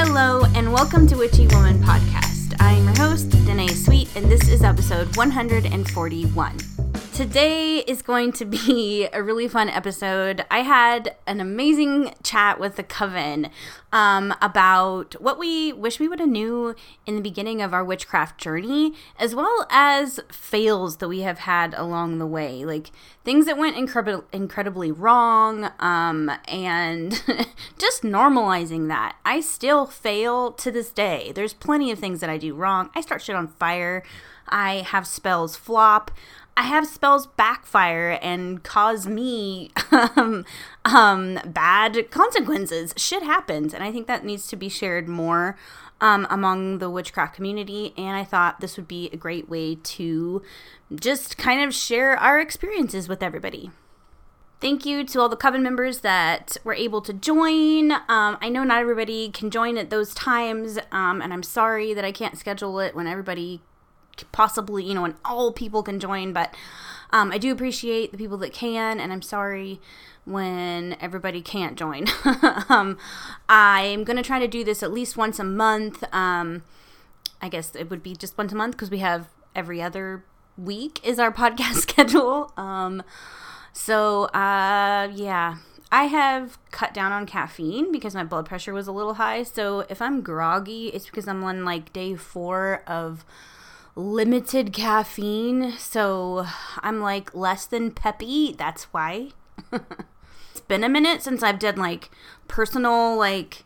Hello, and welcome to Witchy Woman Podcast. I am your host, Danae Sweet, and this is episode 141. Today is going to be a really fun episode. I had an amazing chat with the Coven um, about what we wish we would have knew in the beginning of our witchcraft journey, as well as fails that we have had along the way, like things that went incredi- incredibly wrong, um, and just normalizing that. I still fail to this day. There's plenty of things that I do wrong. I start shit on fire. I have spells flop. I have spells backfire and cause me um, um, bad consequences. Shit happens, and I think that needs to be shared more um, among the witchcraft community. And I thought this would be a great way to just kind of share our experiences with everybody. Thank you to all the coven members that were able to join. Um, I know not everybody can join at those times, um, and I'm sorry that I can't schedule it when everybody possibly, you know, and all people can join, but um, I do appreciate the people that can, and I'm sorry when everybody can't join. um, I'm going to try to do this at least once a month. Um, I guess it would be just once a month because we have every other week is our podcast schedule. Um, so, uh, yeah. I have cut down on caffeine because my blood pressure was a little high. So if I'm groggy, it's because I'm on like day four of limited caffeine, so I'm like less than peppy. That's why. it's been a minute since I've done like personal like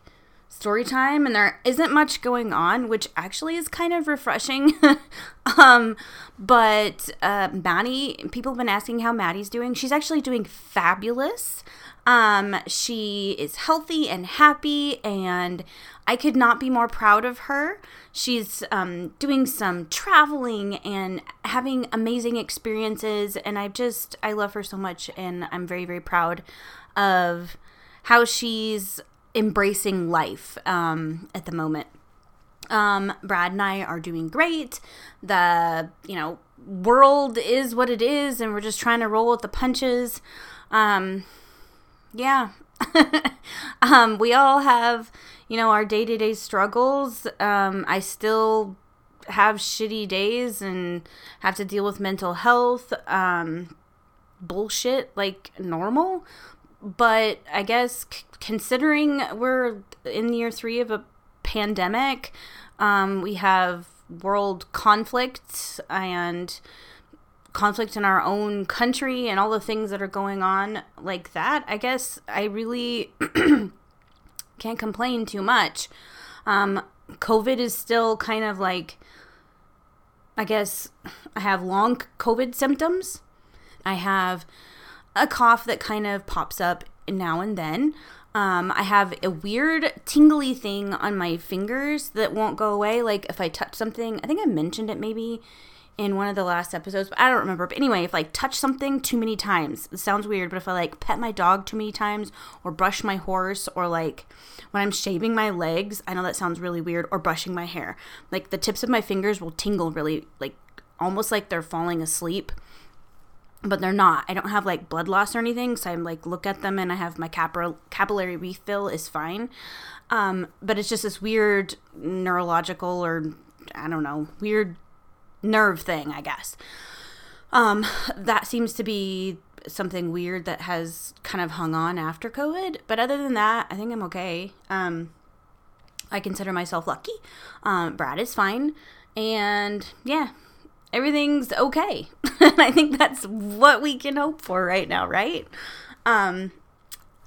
story time and there isn't much going on, which actually is kind of refreshing. um, but uh, Maddie, people have been asking how Maddie's doing. She's actually doing fabulous. Um, she is healthy and happy, and I could not be more proud of her. She's um, doing some traveling and having amazing experiences, and I just I love her so much, and I'm very very proud of how she's embracing life um, at the moment. Um, Brad and I are doing great. The you know world is what it is, and we're just trying to roll with the punches. Um, yeah. um, we all have, you know, our day to day struggles. Um, I still have shitty days and have to deal with mental health um, bullshit like normal. But I guess c- considering we're in year three of a pandemic, um, we have world conflict and conflict in our own country and all the things that are going on like that, I guess I really can't complain too much. Um, COVID is still kind of like, I guess I have long COVID symptoms. I have a cough that kind of pops up now and then. Um, I have a weird tingly thing on my fingers that won't go away. Like if I touch something, I think I mentioned it maybe in one of the last episodes, but I don't remember. But anyway, if I like touch something too many times, it sounds weird, but if I like pet my dog too many times or brush my horse or like when I'm shaving my legs, I know that sounds really weird, or brushing my hair, like the tips of my fingers will tingle really like almost like they're falling asleep. But they're not. I don't have like blood loss or anything, so I'm like look at them and I have my capillary refill is fine. Um, but it's just this weird neurological or I don't know, weird nerve thing, I guess. Um, that seems to be something weird that has kind of hung on after COVID. But other than that, I think I'm okay. Um, I consider myself lucky. Um, Brad is fine. And yeah, everything's okay. I think that's what we can hope for right now, right? Um,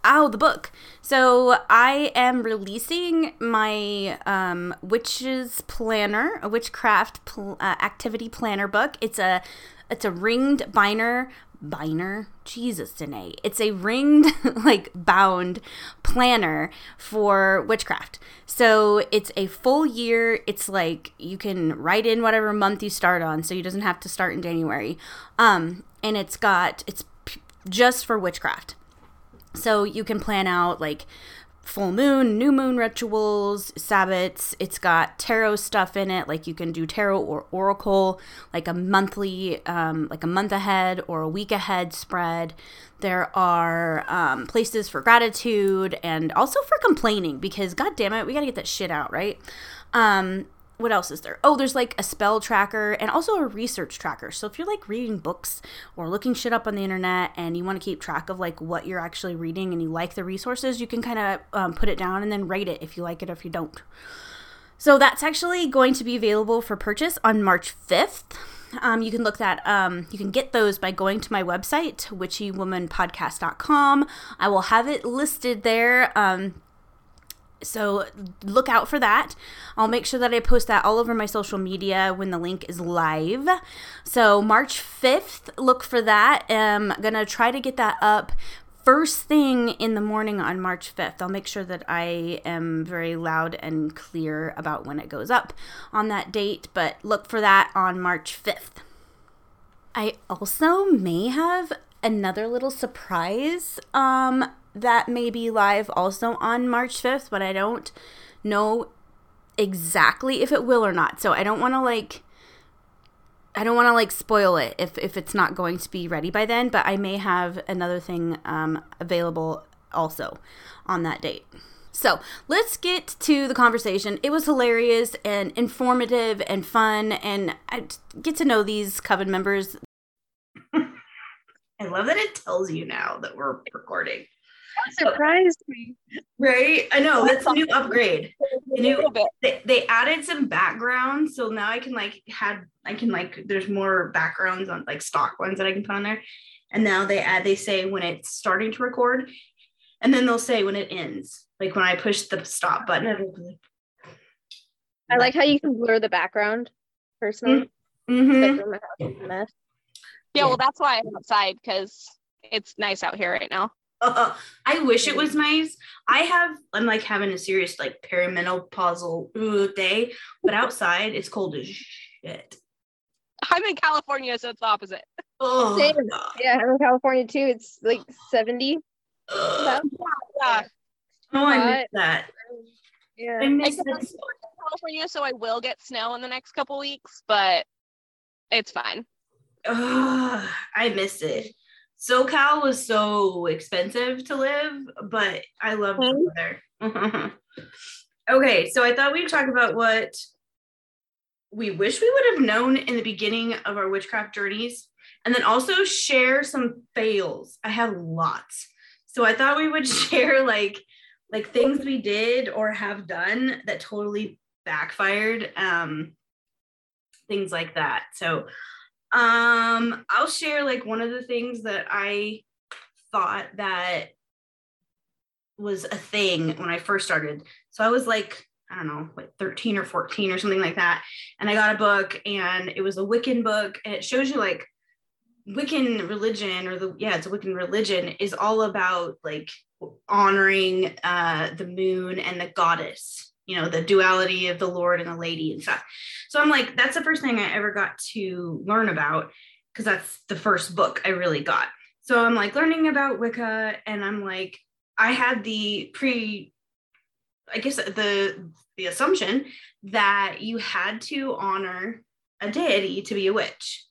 oh, the book. So I am releasing my um, witches planner, a witchcraft pl- uh, activity planner book. It's a it's a ringed binder binder? Jesus danae. It's a ringed like bound planner for witchcraft. So it's a full year. It's like you can write in whatever month you start on so you doesn't have to start in january. Um and it's got it's p- just for witchcraft so you can plan out like full moon, new moon rituals, sabbats. It's got tarot stuff in it, like you can do tarot or oracle, like a monthly, um, like a month ahead or a week ahead spread. There are um, places for gratitude and also for complaining because, god damn it, we gotta get that shit out, right? Um, what else is there? Oh, there's like a spell tracker and also a research tracker. So if you're like reading books or looking shit up on the internet and you want to keep track of like what you're actually reading and you like the resources, you can kind of um, put it down and then rate it if you like it or if you don't. So that's actually going to be available for purchase on March 5th. Um, you can look that um, you can get those by going to my website witchywomanpodcast.com i will have it listed there um, so look out for that. I'll make sure that I post that all over my social media when the link is live. So March 5th, look for that. I'm going to try to get that up first thing in the morning on March 5th. I'll make sure that I am very loud and clear about when it goes up on that date, but look for that on March 5th. I also may have another little surprise um that may be live also on March 5th, but I don't know exactly if it will or not. So I don't want to like I don't want to like spoil it if if it's not going to be ready by then, but I may have another thing um, available also on that date. So let's get to the conversation. It was hilarious and informative and fun, and I get to know these coven members. I love that it tells you now that we're recording surprised me. Right? I know that's a new upgrade. new, they, they added some background, so now I can like had I can like there's more backgrounds on like stock ones that I can put on there. And now they add they say when it's starting to record, and then they'll say when it ends. Like when I push the stop button. I like how you can blur the background personally. Mm-hmm. Yeah, well, that's why I'm outside because it's nice out here right now. Uh, I wish it was nice. I have, I'm like having a serious like perimenopausal day, but outside it's cold as shit. I'm in California, so it's the opposite. Oh, Same. Yeah, I'm in California too. It's like 70. Yeah. yeah. Oh, I miss that. Yeah. I miss California, so I will get snow in the next couple weeks, but it's fine. Oh, I miss it. SoCal was so expensive to live, but I loved mm-hmm. there. okay, so I thought we'd talk about what we wish we would have known in the beginning of our witchcraft journeys, and then also share some fails. I have lots, so I thought we would share like like things we did or have done that totally backfired, um, things like that. So um, I'll share like one of the things that I thought that was a thing when I first started. So I was like, I don't know, like 13 or 14 or something like that. And I got a book and it was a Wiccan book and it shows you like Wiccan religion or the yeah, it's a Wiccan religion is all about like honoring uh the moon and the goddess you know the duality of the lord and the lady and stuff. So i'm like that's the first thing i ever got to learn about because that's the first book i really got. So i'm like learning about wicca and i'm like i had the pre i guess the the assumption that you had to honor a deity to be a witch.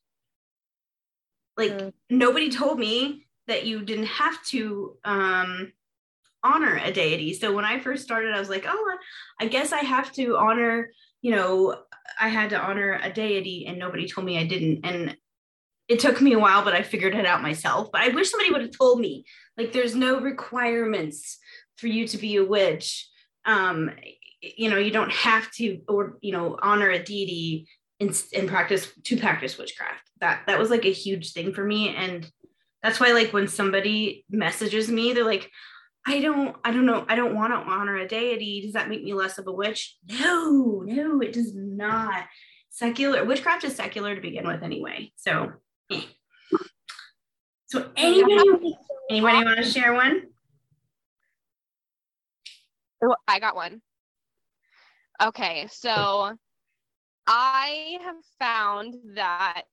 Like mm. nobody told me that you didn't have to um honor a deity. So when I first started, I was like, oh, I guess I have to honor, you know, I had to honor a deity, and nobody told me I didn't. And it took me a while, but I figured it out myself. But I wish somebody would have told me, like, there's no requirements for you to be a witch. Um, you know, you don't have to, or you know, honor a deity and, and practice to practice witchcraft. That that was like a huge thing for me, and that's why, like, when somebody messages me, they're like, I don't, I don't know. I don't want to honor a deity. Does that make me less of a witch? No, no, it does not. Secular witchcraft is secular to begin with, anyway. So, eh. so anybody, anybody want to share one? Oh, I got one. Okay, so I have found that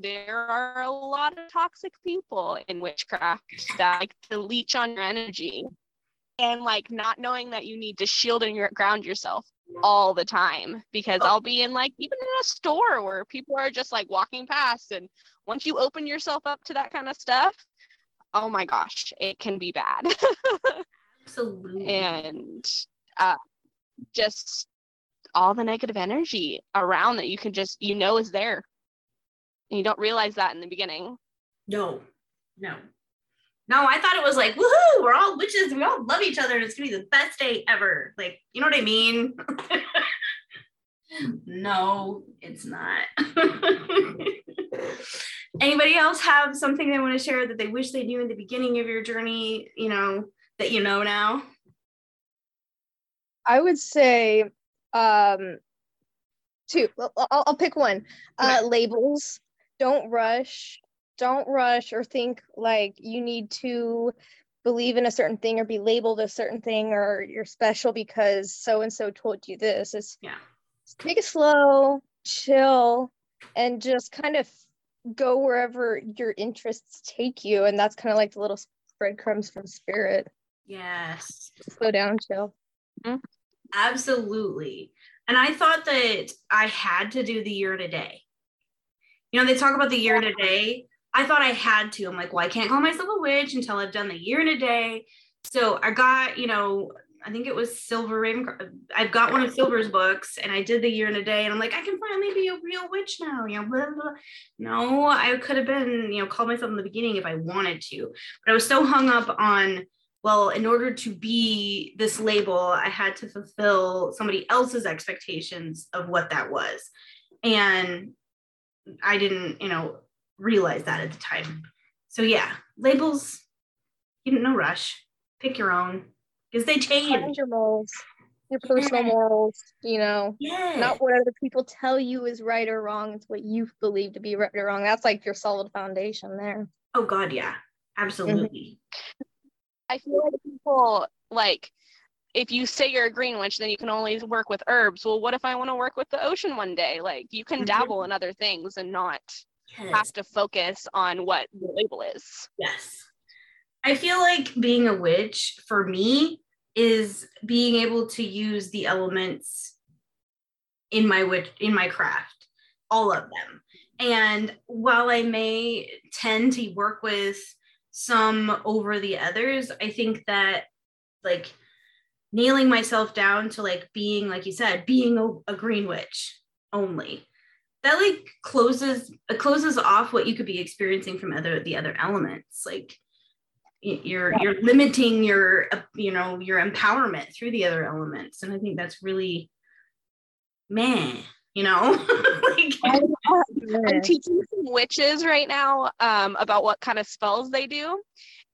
there are a lot of toxic people in witchcraft that like to leech on your energy and like not knowing that you need to shield and ground yourself all the time because Oh. I'll be in like even in a store where people are just like walking past and once you open yourself up to that kind of stuff, oh my gosh, it can be bad. Absolutely. and uh just all the negative energy around that you can just you know is there. And you don't realize that in the beginning. No, no, no. I thought it was like, woohoo, we're all witches. And we all love each other. And it's gonna be the best day ever. Like, you know what I mean? no, it's not. Anybody else have something they want to share that they wish they knew in the beginning of your journey? You know that you know now. I would say um two. I'll, I'll I'll pick one. Uh labels. Don't rush. Don't rush or think like you need to believe in a certain thing or be labeled a certain thing or you're special because so and so told you this. It's Yeah. take it slow, chill, and just kind of go wherever your interests take you. And that's kind of like the little breadcrumbs from spirit. Yes. Slow down, chill. Mm-hmm. Absolutely. And I thought that I had to do the year today. You know, they talk about the year to day. I thought I had to. I'm like, well, I can't call myself a witch until I've done the year and a day. So I got, you know, I think it was Silver Raven. I've got one of Silver's books and I did the year and a day. And I'm like, I can finally be a real witch now. You know, blah, blah. no, I could have been, you know, called myself in the beginning if I wanted to. But I was so hung up on well, in order to be this label, I had to fulfill somebody else's expectations of what that was. And I didn't, you know, realize that at the time. So yeah, labels, you didn't know, no rush. Pick your own because they Find change. your morals, your personal morals, you know, Yeah. not what other people tell you is right or wrong. It's what you believe to be right or wrong. That's like your solid foundation there. oh God, yeah. Absolutely. I feel like people like if you say you're a green witch, then you can only work with herbs. Well, what if I want to work with the ocean one day? Like you can Mhm. dabble in other things and not. Have to focus on what the label is. Yes. I feel like being a witch for me is being able to use the elements in my witch in my craft, all of them. And while I may tend to work with some over the others, I think that like nailing myself down to like being like you said, being a, a green witch only that like closes it closes off what you could be experiencing from other the other elements like you're you're limiting your uh, you know your empowerment through the other elements and i think that's really man you know like I'm teaching some witches right now um, about what kind of spells they do.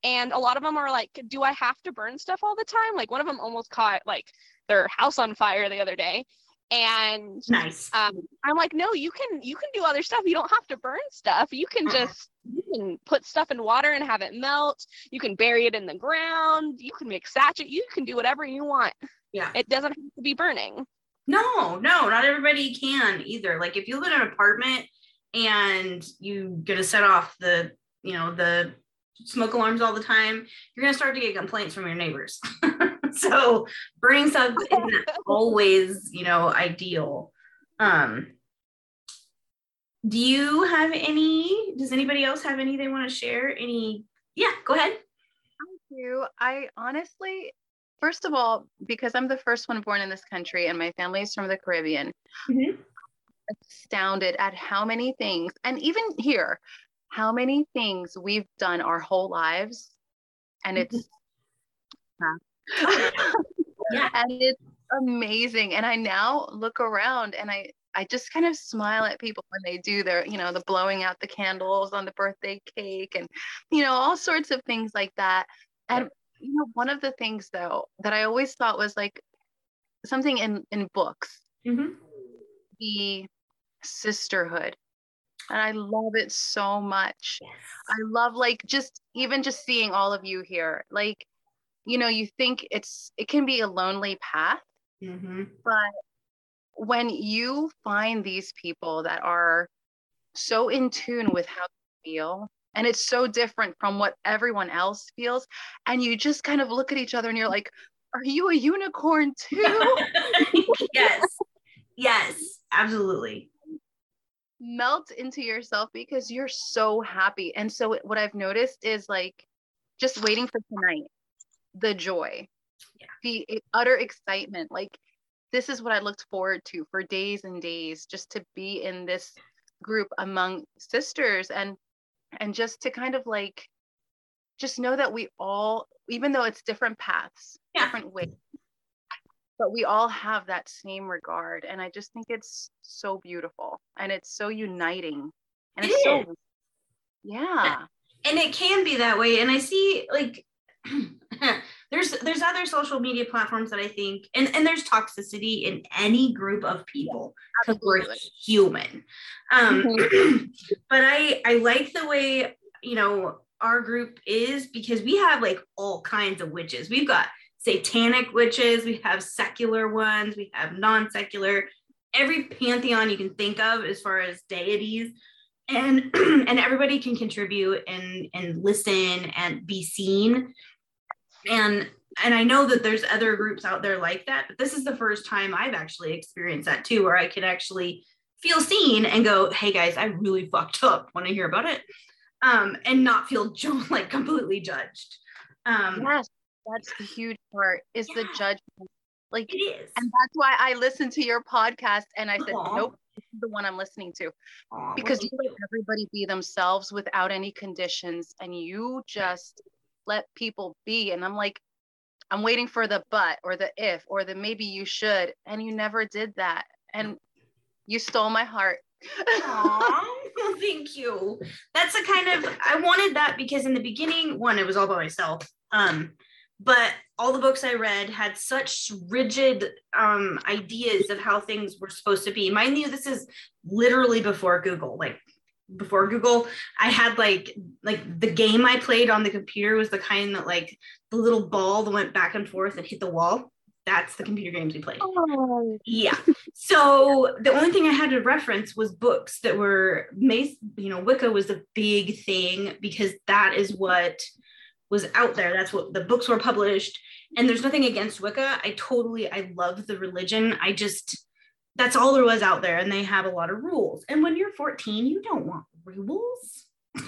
And a lot of them are like, do I have to burn stuff all the time? Like one of them almost caught like their house on fire the other day. And nice um, I'm like, no, you can you can do other stuff. You don't have to burn stuff. You can Uh-uh. just you can put stuff in water and have it melt. You can bury it in the ground. You can make sachet. You can do whatever you want. yeah It doesn't have to be burning. no no not everybody can either like if you live in an apartment and you're gonna set off the you know the smoke alarms all the time you're gonna start to get complaints from your neighbors so burning stuff isn't always you know ideal um do you have any does anybody else have any they want to share any yeah go ahead Thank you. I honestly, first of all, because I'm the first one born in this country and my family is from the Caribbean, Mhm. astounded at how many things, and even here, how many things we've done our whole lives. And it's Yeah. and it's amazing. And I now look around and I I just kind of smile at people when they do their, you know, the blowing out the candles on the birthday cake and, you know, all sorts of things like that. And, you know, one of the things though that I always thought was like something in, in books, Mhm. the sisterhood. And I love it so much. I love like just even just seeing all of you here. Like, you know, you think it's it can be a lonely path, Mhm. but when you find these people that are so in tune with how you feel and it's so different from what everyone else feels and you just kind of look at each other and you're like are you a unicorn too? Yes. Yes. Absolutely. Melt into yourself because you're so happy. And so what i've noticed is like just waiting for tonight the joy yeah. the utter excitement like this is what i looked forward to for days and days just to be in this group among sisters and and just to kind of like just know that we all even though it's different paths yeah. different ways but we all have that same regard and i just think it's so beautiful and it's so uniting and it it's is. so yeah and it can be that way and i see like there's there's other social media platforms that i think and and there's toxicity in any group of people because we're human. Um mm-hmm. but i i like the way you know our group is because we have like all kinds of witches. We've got satanic witches we have secular ones we have non-secular. Every pantheon you can think of as far as deities. And and everybody can contribute and and listen and be seen and and I know that there's other groups out there like that, but this is the first time I've actually experienced that too, where I could actually feel seen and go, "Hey guys, I really fucked up. Want to hear about it?" Um, and not feel like completely judged. Um, yes, that's the huge part is yeah, the judgment. Like, it is, and that's why I listened to your podcast and I said, Aww. "Nope, this is the one I'm listening to," Aww, because you let everybody be themselves without any conditions, and you just let people be. And I'm like, I'm waiting for the but or the if or the maybe you should. And you never did that. And you stole my heart. Aww, thank you. That's a kind of I wanted that because in the beginning, one, it was all by myself. Um, but all the books I read had such rigid um, ideas of how things were supposed to be. Mind you, this is literally before Google. Like before Google, I had like like the game I played on the computer was the kind that like the little ball that went back and forth and hit the wall. That's the computer games we played. Oh. Yeah. So the only thing I had to reference was books that were you know, Wicca was the big thing because that is what was out there. That's what the books were published. And there's nothing against Wicca. I totally I love the religion. I just that's all there was out there and they have a lot of rules. And when you're 14 you don't want rules.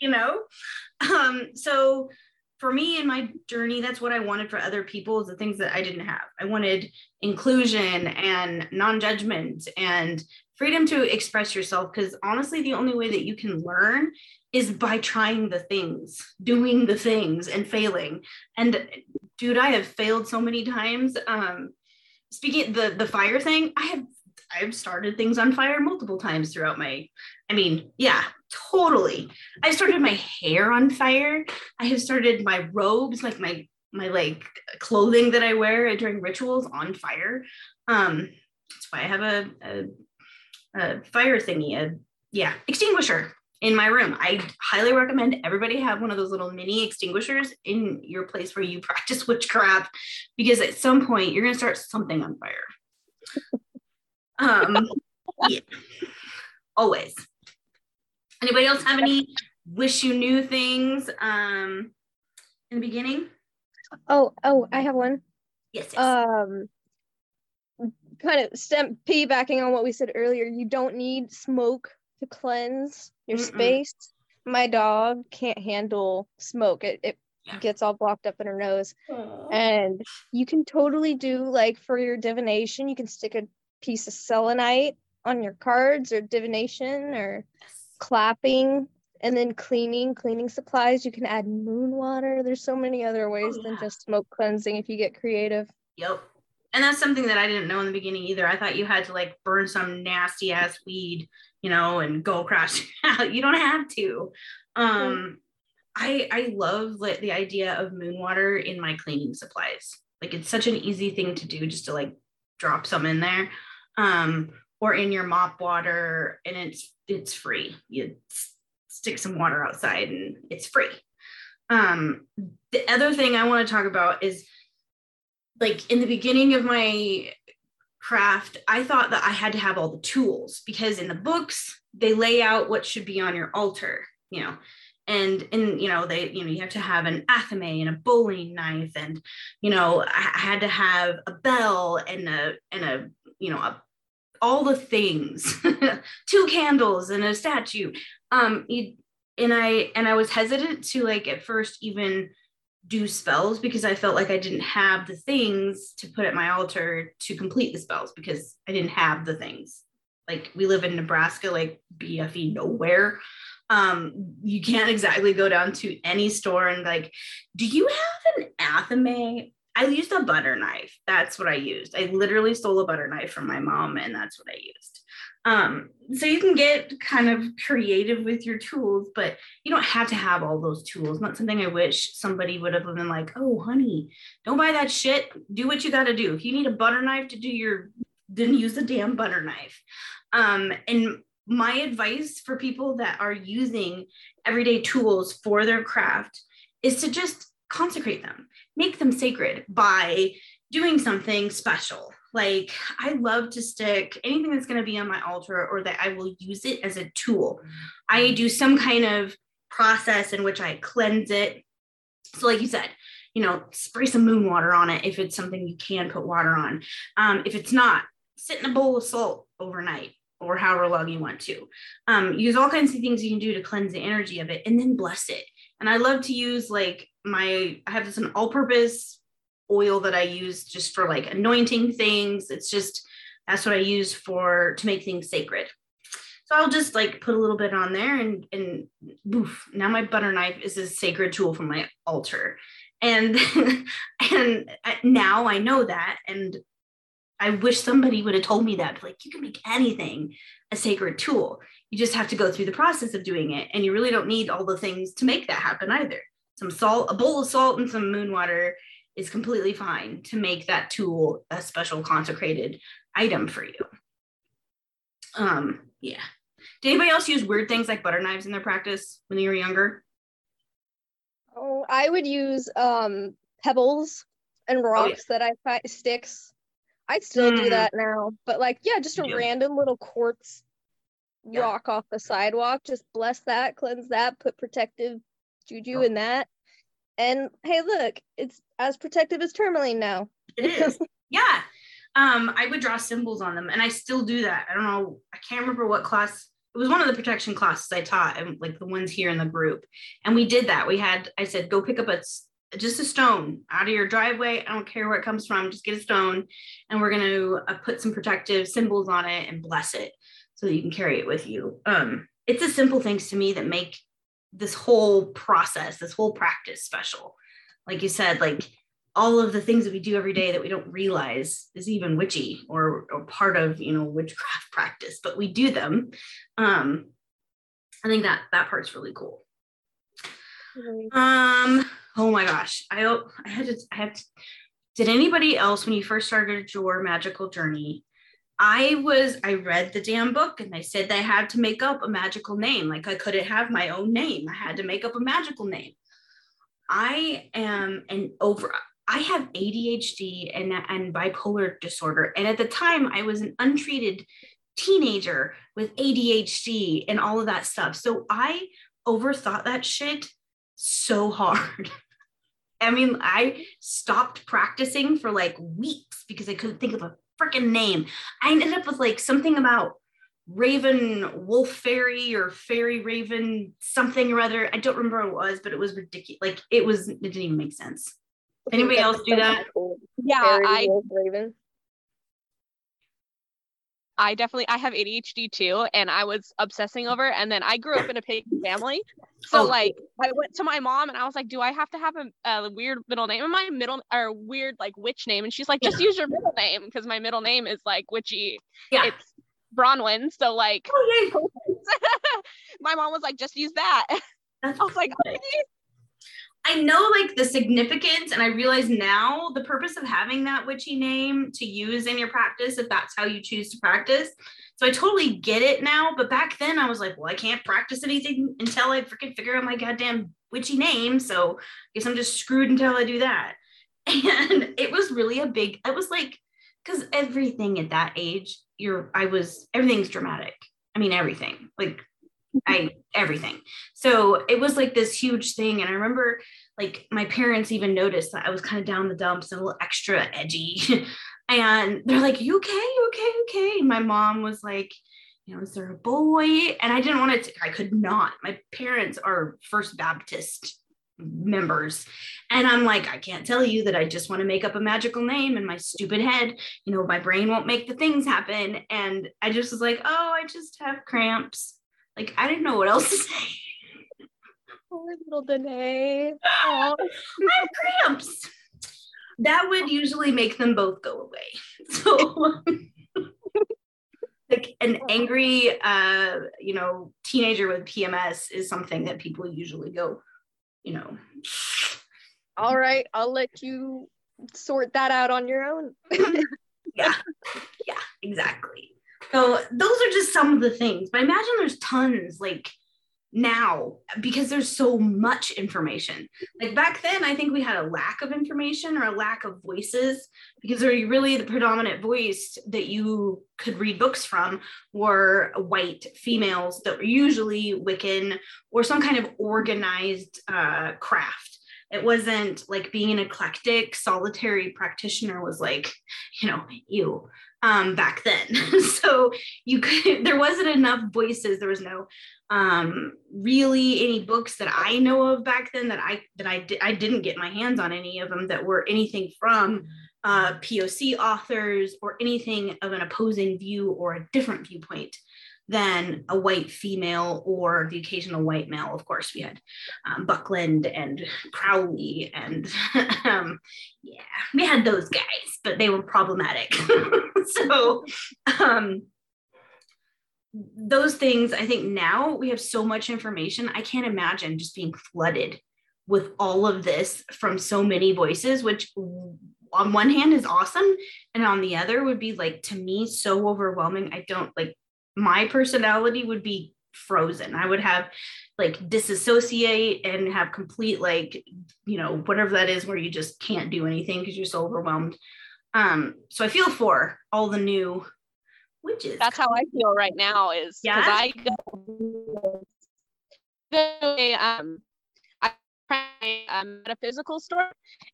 You know? Um, so for me in my journey that's what i wanted for other people is the things that i didn't have. I wanted inclusion and non-judgment and freedom to express yourself because honestly the only way that you can learn is by trying the things doing the things and failing. And dude i have failed so many times um, speaking the the fire thing, I have I've started things on fire multiple times throughout my I mean, yeah, totally. I've started my hair on fire. I have started my robes, like my my like clothing that I wear during rituals on fire. Um, that's why I have a, a, a fire thingy, a yeah, extinguisher in my room. I highly recommend everybody have one of those little mini extinguishers in your place where you practice witchcraft because at some point you're going to start something on fire. um, yeah. Always. Anybody else have any wish you knew things um, in the beginning? Oh, oh, I have one. Yes. yes. Um, kind of stem piggybacking on what we said earlier. You don't need smoke to cleanse your Mm-mm. space. My dog can't handle smoke. It, it gets all blocked up in her nose. Aww. And you can totally do like for your divination, you can stick a piece of selenite on your cards or divination or clapping and then cleaning cleaning supplies you can add moon water there's so many other ways oh, yeah. than just smoke cleansing if you get creative yep and that's something that i didn't know in the beginning either i thought you had to like burn some nasty ass weed you know, and go crash out. You don't have to. Um, I I love like the idea of moon water in my cleaning supplies. Like it's such an easy thing to do just to like drop some in there. Um, or in your mop water and it's it's free. You stick some water outside and it's free. Um, the other thing I want to talk about is like in the beginning of my craft, I thought that I had to have all the tools because in the books, they lay out what should be on your altar. you know, and and you know they you know you have to have an athame and a boline knife and you know I had to have a bell and a and a you know a, all the things two candles and a statue um you, and I and I was hesitant to like at first even do spells because I felt like I didn't have the things to put at my altar to complete the spells because I didn't have the things. Like we live in Nebraska, like BFE nowhere. Um you can't exactly go down to any store and like do you have an athame? I used a butter knife. That's what i used. I literally stole a butter knife from my mom and that's what i used um so you can get kind of creative with your tools but you don't have to have all those tools. Not something i wish somebody would have been like oh honey don't buy that shit. Do what you got to do. If you need a butter knife to do your then use the damn butter knife. Um and my advice for people that are using everyday tools for their craft is to just consecrate them, make them sacred by doing something special. Like, I love to stick anything that's going to be on my altar or that I will use it as a tool. I do some kind of process in which I cleanse it. So, like you said, you know, spray some moon water on it if it's something you can put water on. Um, if it's not, sit in a bowl of salt overnight or however long you want to. Um, use all kinds of things you can do to cleanse the energy of it and then bless it. And I love to use like my, I have this an all purpose oil that I use just for like anointing things. It's just, that's what I use for to make things sacred. So I'll just like put a little bit on there and and boof. Now my butter knife is a sacred tool for my altar. And and now I know that and I wish somebody would have told me that. Like, you can make anything a sacred tool. You just have to go through the process of doing it. And you really don't need all the things to make that happen either. Some salt, a bowl of salt, and some moon water is completely fine to make that tool a special consecrated item for you. Um, yeah. Did anybody else use weird things like butter knives in their practice when they were younger? Oh, I would use um pebbles and rocks oh, yeah. that I find sticks I still mm. do that now, but like, yeah, just a yeah. random little quartz yeah. rock off the sidewalk. Just bless that, cleanse that, put protective juju oh. in that. And hey, look, it's as protective as tourmaline now. It is. yeah. Um, I would draw symbols on them, and I still do that. I don't know. I can't remember what class. It was one of the protection classes I taught, and like the ones here in the group. And we did that. We had. I said, go pick up a just a stone out of your driveway. I don't care where it comes from. Just get a stone, and we're going to uh, put some protective symbols on it and bless it so that you can carry it with you. Um, it's the simple things to me that make this whole process, this whole practice special. Like you said, like all of the things that we do every day that we don't realize is even witchy or, or part of you know witchcraft practice, but we do them. Um, I think that that part's really cool. Um, oh my gosh, I I had to I have to. Did anybody else when you first started your magical journey? I was I read the damn book and they said they had to make up a magical name. Like I couldn't have my own name. I had to make up a magical name. I am an over I have ADHD and, and bipolar disorder. And at the time, I was an untreated teenager with ADHD and all of that stuff. So I overthought that shit so hard. I mean, I stopped practicing for like weeks because I couldn't think of a freaking name. I ended up with like something about Raven Wolf Fairy or Fairy Raven something or other. I don't remember what it was, but it was ridiculous. Like it was, it didn't even make sense. Anybody else do that? Yeah, Fairy I Raven. I definitely I have ADHD too, and I was obsessing over. And then I grew up in a pagan family, so oh. like I went to my mom and I was like, "Do I have to have a, a weird middle name? And my middle or weird like witch name?" And she's like, "Just use your middle name because my middle name is like witchy. Yeah, it's Bronwyn. So like, oh, yeah. my mom was like, "Just use that." That's I was like, okay. I know like the significance, and I realize now the purpose of having that witchy name to use in your practice, if that's how you choose to practice. So I totally get it now. But back then I was like, well, I can't practice anything until I freaking figure out my goddamn witchy name. So I guess I'm just screwed until I do that. And it was really a big, it was like, because everything at that age, you're, I was, everything's dramatic. I mean, everything. Like I everything. So it was like this huge thing. And I remember like my parents even noticed that I was kind of down the dumps and a little extra edgy. and they're like, You okay? You okay? Okay. And my mom was like, you know, is there a boy? And I didn't want to, I could not. My parents are First Baptist members. And I'm like, I can't tell you that I just want to make up a magical name in my stupid head. You know, my brain won't make the things happen. And I just was like, oh, I just have cramps. Like, I didn't know what else to say. Poor little Danae. I have cramps. That would usually make them both go away. So like an angry uh you know teenager with pms is something that people usually go you know. All right i'll let you sort that out on your own. Yeah yeah exactly. So those are just some of the things. But imagine there's tons like now because there's so much information. Like back then, I think we had a lack of information or a lack of voices because really the predominant voice that you could read books from were white females that were usually Wiccan or some kind of organized uh, craft. It wasn't like being an eclectic solitary practitioner was like, you know, you um, back then. so you could, there wasn't enough voices. There was no um, really any books that I know of back then that I that I di- I didn't get my hands on any of them that were anything from uh, POC authors or anything of an opposing view or a different viewpoint than a white female or the occasional white male. Of course, we had um, Buckland and Crowley, and um, yeah, we had those guys, but they were problematic. so, um, those things, I think now we have so much information. I can't imagine just being flooded with all of this from so many voices, which on one hand is awesome. And on the other would be like, to me, so overwhelming. I don't like my personality would be frozen. I would have like disassociate and have complete like, you know, whatever that is where you just can't do anything because you're so overwhelmed. Um, so I feel for all the new witches. That's how I feel right now. Is because yeah? I go um a metaphysical store.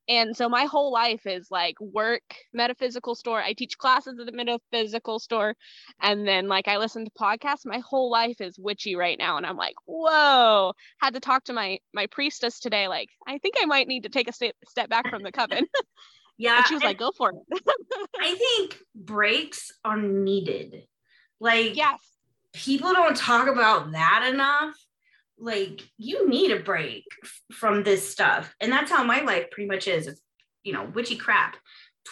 And so my whole life is like work, metaphysical store. I teach classes at the metaphysical store. And then like I listen to podcasts. My whole life is witchy right now. And I'm like, whoa. Had to talk to my my priestess today. Like, I think I might need to take a step step back from the coven. Yeah. and she was like, go for it. I think breaks are needed. Like, yes. People don't talk about that enough like you need a break from this stuff and that's how my life pretty much is it's you know witchy crap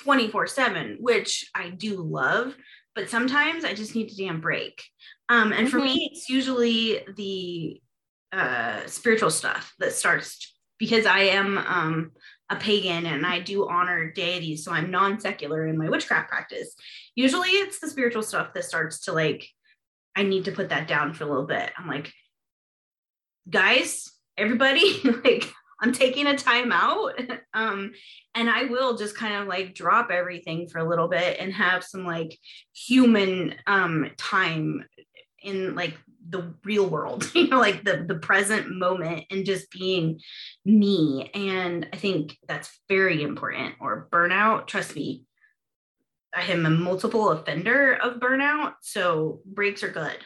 24 7 which i do love but sometimes i just need a damn break um and for mm-hmm. me it's usually the uh spiritual stuff that starts because i am um a pagan and i do honor deities so i'm non-secular in my witchcraft practice usually it's the spiritual stuff that starts to like i need to put that down for a little bit i'm like guys, everybody, like I'm taking a time out. Um, and I will just kind of like drop everything for a little bit and have some like human um time in like the real world, you know, like the the present moment and just being me. And I think that's very important. Or burnout, trust me, I am a multiple offender of burnout. So breaks are good.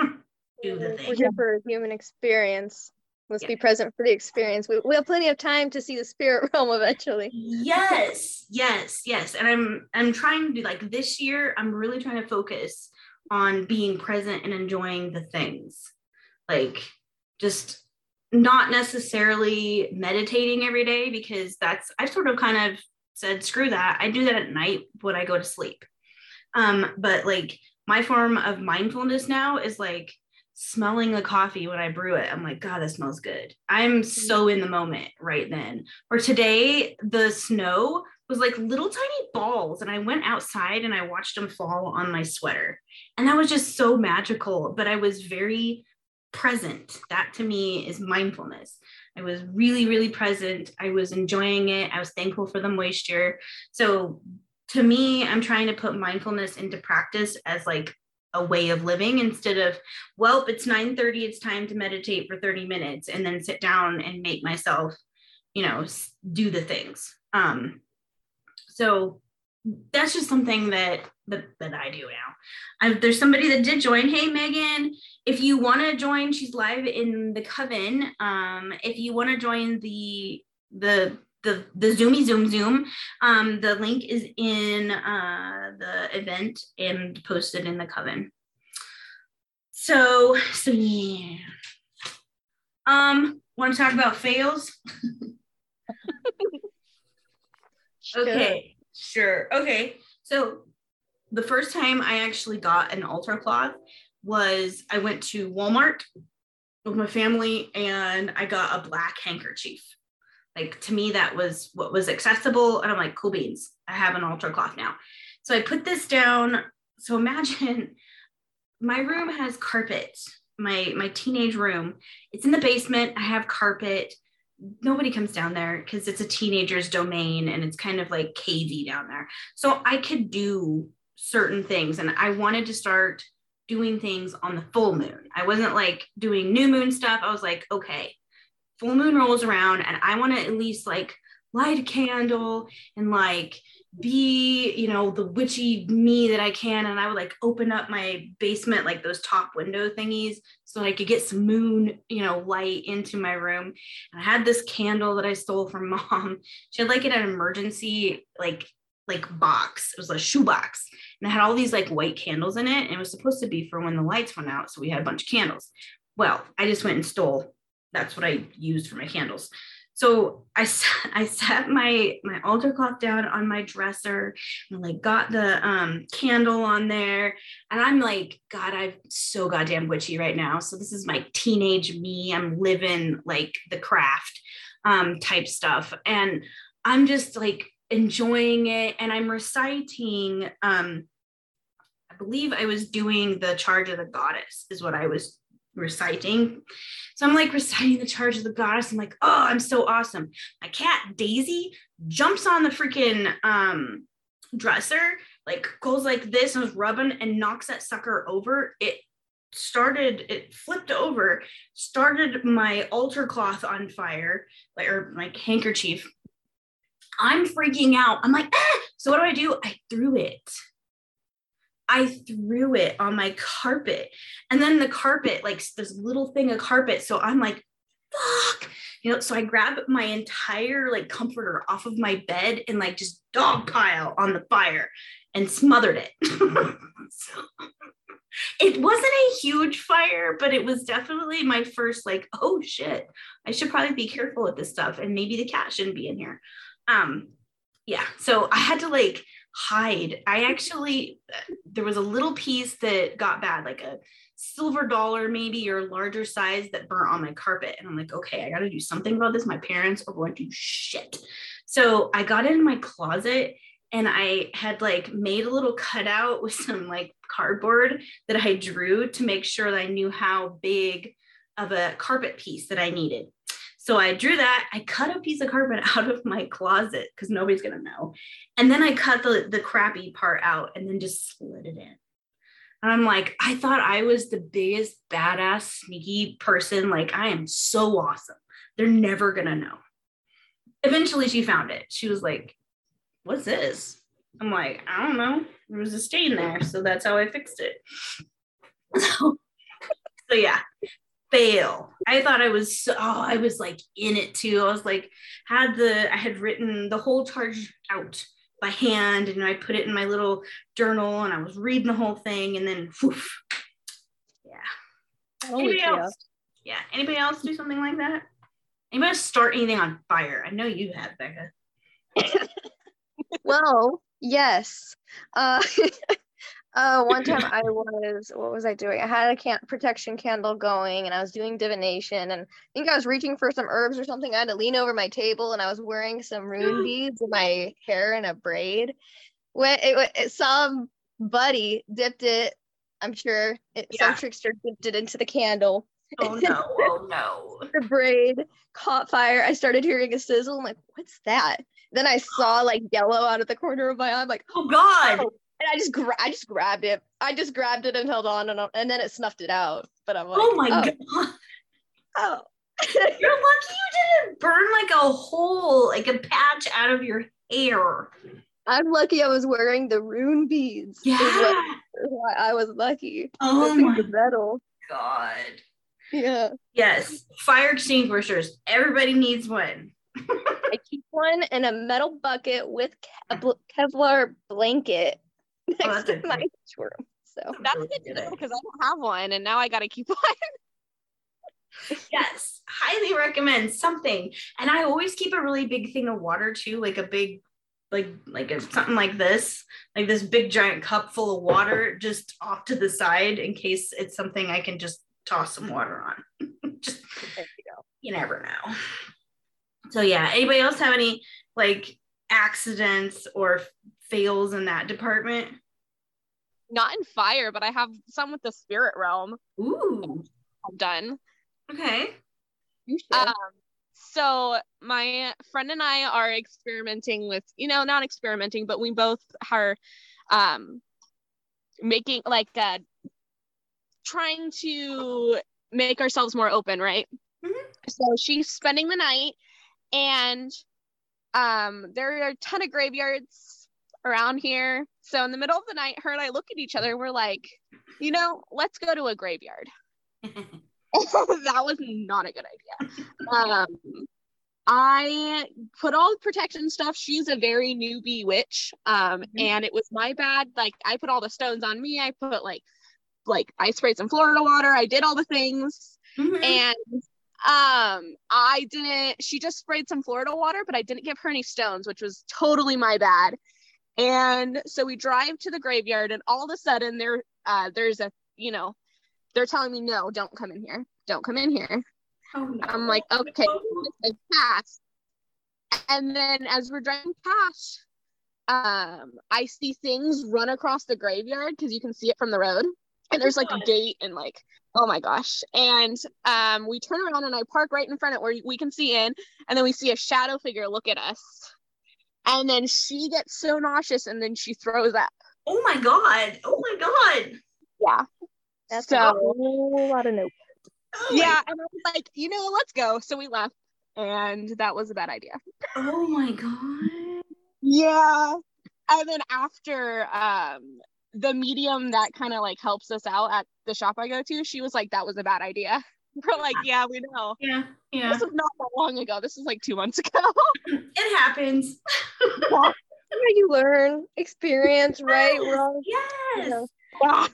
do the thing. We're for human experience. Let's yeah. be present for the experience. We, we have plenty of time to see the spirit realm eventually. Yes, yes, yes. And I'm I'm trying to do like this year, I'm really trying to focus on being present and enjoying the things. Like just not necessarily meditating every day because that's I've sort of kind of said screw that. I do that at night when I go to sleep. Um, but like my form of mindfulness now is like smelling the coffee when I brew it. I'm like, God, that smells good. I'm so in the moment right then. Or today, the snow was like little tiny balls, and I went outside and I watched them fall on my sweater. And that was just so magical. But I was very present. That to me is mindfulness. I was really, really present. I was enjoying it. I was thankful for the moisture. So to me, I'm trying to put mindfulness into practice as like a way of living instead of well it's 9 30 it's time to meditate for 30 minutes and then sit down and make myself you know do the things um so that's just something that that, that I do now. I, there's somebody that did join. Hey, Megan, if you want to join, she's live in the coven. Um, if you want to join the the the the zoomy zoom zoom um the link is in uh the event and posted in the coven so so yeah um want to talk about fails okay sure okay so the first time i actually got an altar cloth was i went to walmart with my family and i got a black handkerchief like to me, that was what was accessible. And I'm like, cool beans. I have an altar cloth now. So I put this down. So imagine my room has carpet. My my teenage room. It's in the basement. I have carpet. Nobody comes down there because it's a teenager's domain and it's kind of like cavey down there. So I could do certain things. And I wanted to start doing things on the full moon. I wasn't like doing new moon stuff. I was like, okay, full moon rolls around and I want to at least like light a candle and like be, you know, the witchy me that I can. And I would like open up my basement, like those top window thingies, so I could get some moon, you know, light into my room. And I had this candle that I stole from mom. She had like an emergency, like, like box. It was a shoe box. And it had all these like white candles in it. And it was supposed to be for when the lights went out. So we had a bunch of candles. Well, I just went and stole that's what I used for my candles. So I, I set my my altar cloth down on my dresser and like got the um, candle on there and I'm like God I'm so goddamn witchy right now. So this is my teenage me. I'm living like the craft um, type stuff and I'm just like enjoying it and I'm reciting um, I believe I was doing the charge of the goddess is what I was reciting. So I'm like reciting the charge of the goddess. I'm like, oh, I'm so awesome. My cat Daisy jumps on the freaking um, dresser, like goes like this and was rubbing and knocks that sucker over. It started, it flipped over, started my altar cloth on fire, like or my handkerchief. I'm freaking out. I'm like, ah! so what do I do? I threw it. I threw it on my carpet. And then the carpet, like this little thing of carpet. So I'm like, fuck. You know, so I grab my entire like comforter off of my bed and like just dog pile on the fire and smothered it. so, it wasn't a huge fire, but it was definitely my first like, oh shit, I should probably be careful with this stuff. And maybe the cat shouldn't be in here. Um, yeah. So I had to like hide. I actually, uh, there was a little piece that got bad, like a silver dollar maybe or larger size that burnt on my carpet. And I'm like, okay, I got to do something about this. My parents are going to shit. So I got in my closet and I had like made a little cutout with some like cardboard that I drew to make sure that I knew how big of a carpet piece that I needed. So I drew that. I cut a piece of carpet out of my closet because nobody's gonna know. And then I cut the, the crappy part out and then just slid it in. And I'm like, I thought I was the biggest badass sneaky person. Like, I am so awesome. They're never gonna know. Eventually she found it. She was like, What's this? I'm like, I don't know. There was a stain there. So that's how I fixed it. So, so yeah, fail. I thought I was so, oh, I was like in it too. I was like, had the, I had written the whole charge out by hand and I put it in my little journal and I was reading the whole thing and then whoof. Yeah. Anybody else? Yeah. Anybody else do something like that? Anybody start anything on fire? I know you have, Becca. well, yes. Uh, Uh, one time I was, what was I doing? I had a can- protection candle going and I was doing divination and I think I was reaching for some herbs or something. I had to lean over my table and I was wearing some rune beads in my hair in a braid. When it, it some buddy dipped it, I'm sure it, yeah. some trickster dipped it into the candle. Oh no, oh no. the braid caught fire. I started hearing a sizzle. I'm like, what's that? Then I saw like yellow out of the corner of my eye. I'm like, oh God. Oh and I just gra- I just grabbed it, I just grabbed it and held on, and, and then it snuffed it out. But I'm like, oh my oh, god. oh. You're lucky you didn't burn like a hole, like a patch out of your hair. I'm lucky I was wearing the rune beads. Yeah. why I was lucky. Oh my metal. god. Yeah. Yes. Fire extinguishers. Everybody needs one. I keep one in a metal bucket with a Kevlar blanket next Oh, to my great- room. So That's Really good to know because I don't have one and now I gotta keep one. Yes, highly recommend something. And I always keep a really big thing of water too, like a big, like like a, something like this, like this big giant cup full of water, just off to the side in case it's something I can just toss some water on. just you you never know. So yeah, anybody else have any like accidents or fails in that department? Not in fire, but I have some with the spirit realm Ooh, I've done. okay. You should. Um, so my friend and I are experimenting with, you know, not experimenting, but we both are um making like uh trying to make ourselves more open, right? Mhm. So she's spending the night and um there are a ton of graveyards around here. So in the middle of the night, her and I look at each other and we're like, you know, let's go to a graveyard. that was not a good idea. Um, I put all the protection stuff. She's a very newbie witch. Um, Mhm. and it was my bad. Like I put all the stones on me. I put like like I sprayed some Florida water. I did all the things. Mhm. And um I didn't she just sprayed some Florida water, but I didn't give her any stones, which was totally my bad. And so we drive to the graveyard and all of a sudden there uh there's a you know they're telling me no, don't come in here. Don't come in here. Oh, no. I'm like, okay, is. And then as we're driving past, um, I see things run across the graveyard because you can see it from the road. And there's like a gate and like, oh my gosh. And um, we turn around and I park right in front of where we can see in, and then we see a shadow figure look at us. And then she gets so nauseous and then she throws up. Oh my god. Oh my god. Yeah. That's so a whole lot of nope. Oh my- yeah. And I was like, you know, let's go. So we left. And that was a bad idea. Oh my god. Yeah. And then after um the medium that kind of like helps us out at the shop I go to, she was like, that was a bad idea. We're like, yeah, we know. Yeah. Yeah. This is not that long ago. This is like two months ago. It happens. How you learn, experience, right, Yes, wrong. Yes. know. Yeah.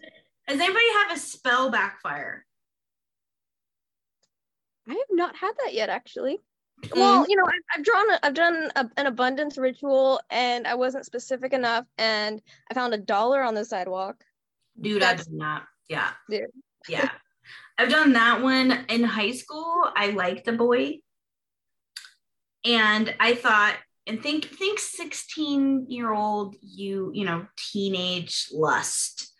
Does anybody have a spell backfire? I have not had that yet, actually. Well, mm. you know, I've, I've drawn, a, I've done a, an abundance ritual, and I wasn't specific enough, and I found a dollar on the sidewalk. Dude, I've done that. Yeah. Dude. Yeah. I've done that one in high school. I liked a boy. And I thought, and think think 16 year old you, you know, teenage lust.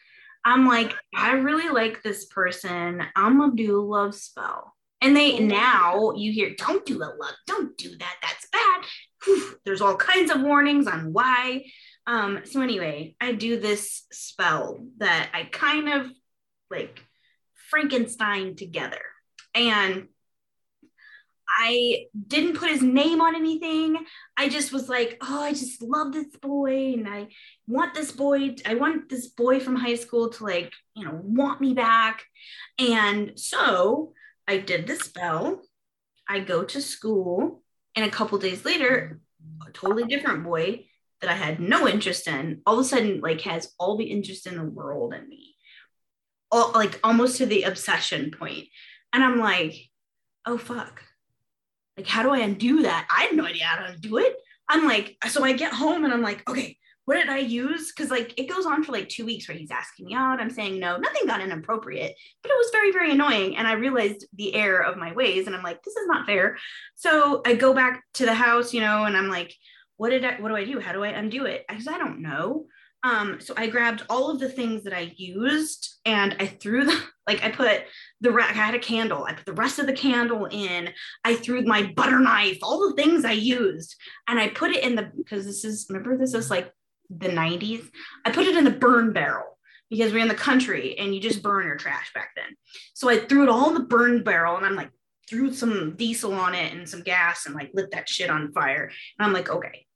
I'm like, I really like this person. I'm gonna do a love spell. And they now you hear, don't do a love, don't do that. That's bad. Whew, there's all kinds of warnings on why. Um, so anyway, I do this spell that I kind of like Frankenstein together. And I didn't put his name on anything. I just was like, oh, I just love this boy and I want this boy, I want this boy from high school to like, you know, want me back. And so I did the spell. I go to school, and a couple days later, a totally different boy that I had no interest in, all of a sudden, like, has all the interest in the world in me, like, almost to the obsession point. And I'm like, oh, fuck. Like, how do I undo that? I had no idea how to undo it. I'm like, so I get home and I'm like, okay, what did I use? Because like it goes on for like two weeks where he's asking me out. I'm saying no, nothing got inappropriate, but it was very, very annoying. And I realized the error of my ways. And I'm like, this is not fair. So I go back to the house, you know, and I'm like, what did I what do I do? How do I undo it? Because I don't know. Um, so I grabbed all of the things that I used and I threw the like I put the I had a candle. I put the rest of the candle in. I threw my butter knife, all the things I used, and I put it in the because this is remember this is like the 90s. I put it in the burn barrel because we are in the country and you just burn your trash back then. So I threw it all in the burn barrel and I'm like, threw some diesel on it and some gas and like lit that shit on fire. And I'm like, okay,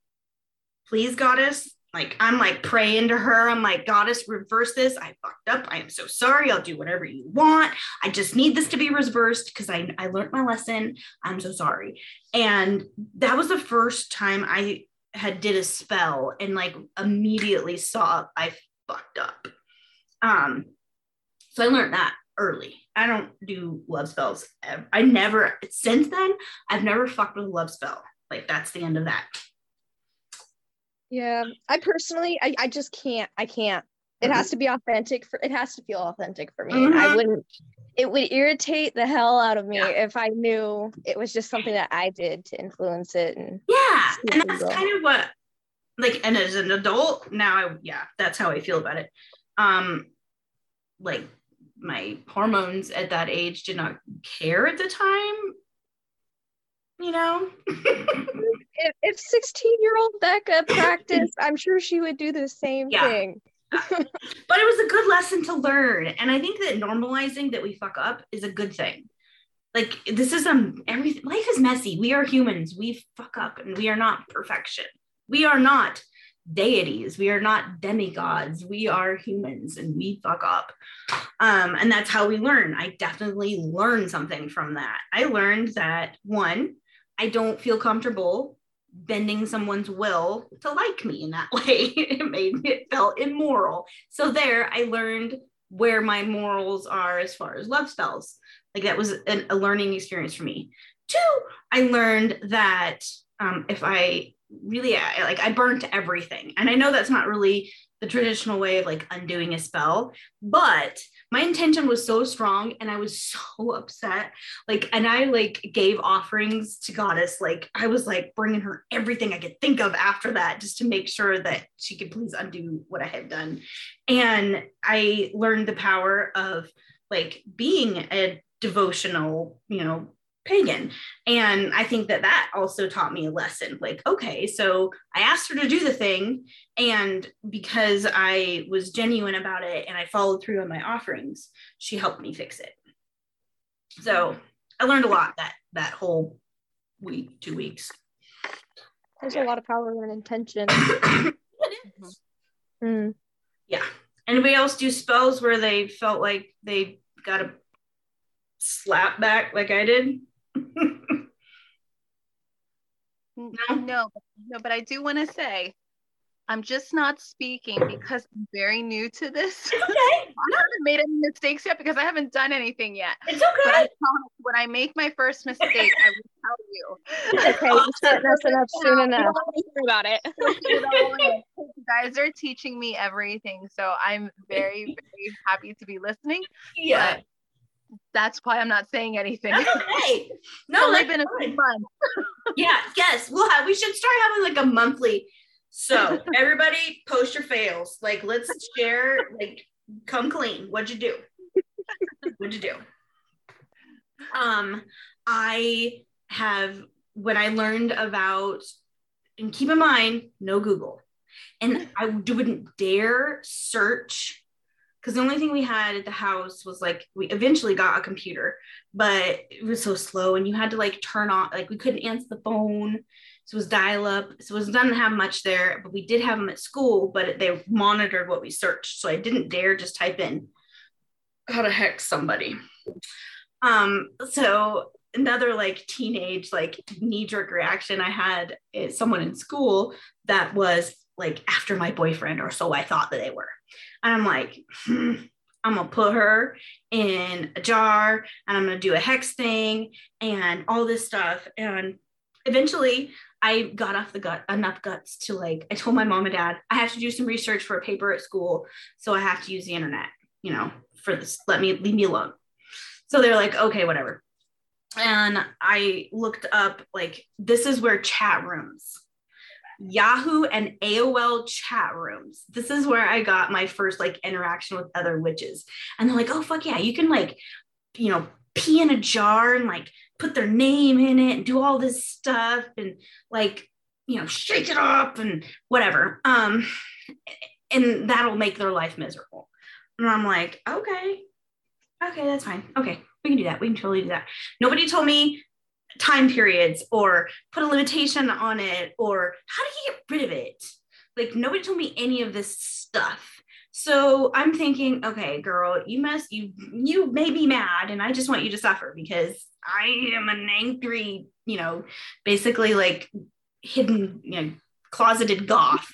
please, goddess. Like, I'm like praying to her. I'm like, goddess, reverse this. I fucked up. I am so sorry. I'll do whatever you want. I just need this to be reversed because I, I learned my lesson. I'm so sorry. And that was the first time I had did a spell and like immediately saw I fucked up. Um, so I learned that early. I don't do love spells. I never since then I've never fucked with a love spell. Like that's the end of that. Yeah, I personally, I, I just can't. I can't. It has to be authentic for. It has to feel authentic for me. Mhm. I wouldn't. It would irritate the hell out of me Yeah. if I knew it was just something that I did to influence it. And Yeah, and that's go. kind of what like and as an adult now I yeah, that's how I feel about it. Um like my hormones at that age did not care at the time. You know? if, if 16 year old Becca practiced, I'm sure she would do the same Yeah. thing. but it was a good lesson to learn. And i think that normalizing that we fuck up is a good thing. Like this is um everything life is messy. We are humans. We fuck up and we are not perfection. We are not deities. We are not demigods. We are humans and we fuck up. Um and that's how we learn. I definitely learned something from that. I learned that one i don't feel comfortable bending someone's will to like me in that way. it made me it felt immoral. So there I learned where my morals are as far as love spells. Like that was an, a learning experience for me. Two, I learned that um, if I really I, like I burnt everything. And I know that's not really the traditional way of like undoing a spell, but my intention was so strong and I was so upset. Like and i like gave offerings to goddess. Like i was like bringing her everything i could think of after that just to make sure that she could please undo what i had done. And i learned the power of like being a devotional you know pagan and i think that that also taught me a lesson like okay so i asked her to do the thing and because i was genuine about it and i followed through on my offerings she helped me fix it so I learned a lot that that whole week, two weeks. There's a lot of power in intention. It is. Mm. Yeah. Anybody else do spells where they felt like they got a slap back like I did? No? No, no, but I do want to say, I'm just not speaking because I'm very new to this. Okay. I haven't made any mistakes yet because I haven't done anything yet. It's But I okay. when I make my first mistake, I will tell you. Okay, you up soon enough. About it. you guys are teaching me everything, so I'm very, very happy to be listening. Yeah. That's why I'm not saying anything. That's okay. No, that's been a fine. few months. Yeah, yes. We'll have we should start having like a monthly. So everybody post your fails. Like let's share, like come clean. What'd you do? What'd you do? Um, I have when I learned about and keep in mind, no Google. And I wouldn't dare search because the only thing we had at the house was like we eventually got a computer, but it was so slow and you had to like turn on like we couldn't answer the phone. So it was dial up. So it doesn't have much there, but we did have them at school, but they monitored what we searched. So I didn't dare just type in how to hex somebody. Um, so another like teenage like knee-jerk reaction I had is someone in school that was like after my boyfriend, or so I thought that they were. And I'm like, hmm, I'm gonna put her in a jar and I'm gonna do a hex thing and all this stuff. And eventually I got off the gut enough guts to like, I told my mom and dad, I have to do some research for a paper at school. So I have to use the internet, you know, for this. Let me leave me alone. So they're like, okay, whatever. And I looked up like this is where chat rooms, Yahoo and AOL chat rooms. This is where I got my first like interaction with other witches. And they're like, oh fuck yeah, you can like, you know, pee in a jar and like put their name in it and do all this stuff and like, you know, shake it up and whatever. Um, and that'll make their life miserable. And I'm like, okay, okay, that's fine. Okay, we can do that. We can totally do that. Nobody told me time periods or put a limitation on it or how do you get rid of it? Like nobody told me any of this stuff. So I'm thinking, okay, girl, you must you you may be mad, and I just want you to suffer because I am an angry, you know, basically like hidden, you know, closeted goth.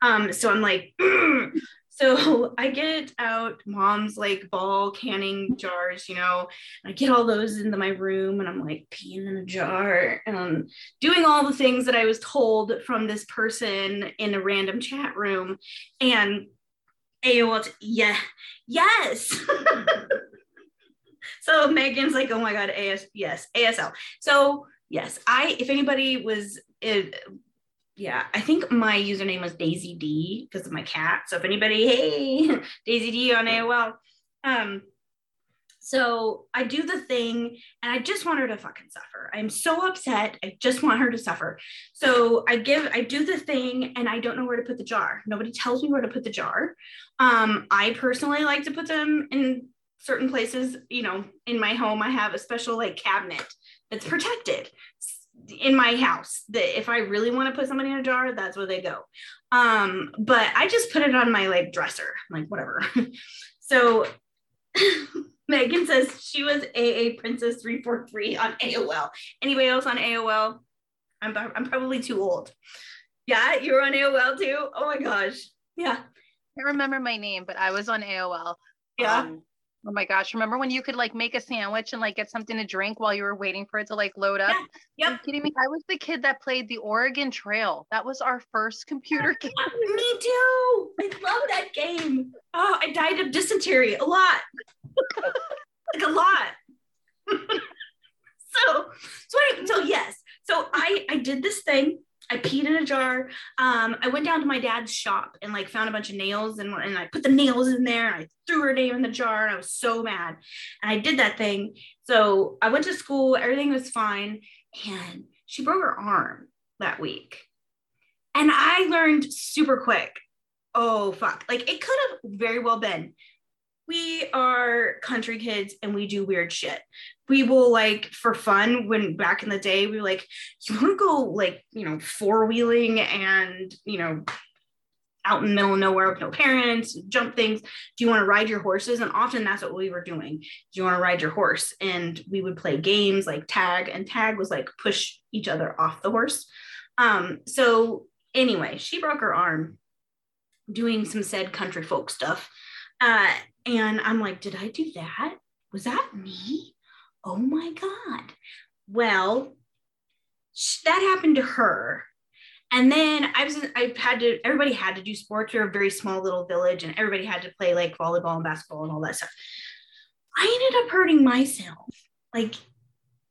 Um, so I'm like, so I get out mom's like ball canning jars, you know, I get all those into my room and I'm like peeing in a jar and doing all the things that I was told from this person in a random chat room. And AOL, yeah, yes. so Megan's like, oh my God, AS, yes, ASL. So yes, I, if anybody was, it, yeah, I think my username was Daisy D because of my cat. So if anybody, hey, Daisy D on AOL. Um, so I do the thing and I just want her to fucking suffer. I'm so upset. I just want her to suffer. So I give, I do the thing and I don't know where to put the jar. Nobody tells me where to put the jar. Um, I personally like to put them in certain places. You know, in my home, I have a special like cabinet that's protected in my house that if I really want to put somebody in a jar, that's where they go. Um, but I just put it on my like dresser, like whatever. so Megan says she was AA Princess 343 on AOL. Anybody else on AOL? I'm, I'm probably too old. Yeah, you were on AOL too? Oh my gosh. Yeah. I can't remember my name, but I was on AOL. Yeah. Um, oh my gosh. Remember when you could like make a sandwich and like get something to drink while you were waiting for it to like load up? Yeah. Yep. Are you kidding me? I was the kid that played the Oregon Trail. That was our first computer game. me too. I love that game. Oh, I died of dysentery a lot like a lot. so, so, anyway, so yes. So I I did this thing. I peed in a jar. Um, I went down to my dad's shop and like found a bunch of nails and, and I put the nails in there and I threw her name in the jar and I was so mad. And I did that thing. So I went to school, everything was fine. And she broke her arm that week. And I learned super quick. Oh fuck. Like it could have very well been we are country kids and we do weird shit. We will like for fun when back in the day we were like, you want to go like, you know, four wheeling and, you know, out in the middle of nowhere with no parents, jump things. Do you want to ride your horses? And often that's what we were doing. Do you want to ride your horse? And we would play games like tag, and tag was like push each other off the horse. Um, so anyway, she broke her arm doing some said country folk stuff. Uh, and I'm like, did I do that? Was that me? Oh my God. Well, that happened to her. And then I was, I had to, everybody had to do sports. We are a very small little village and everybody had to play like volleyball and basketball and all that stuff. I ended up hurting myself like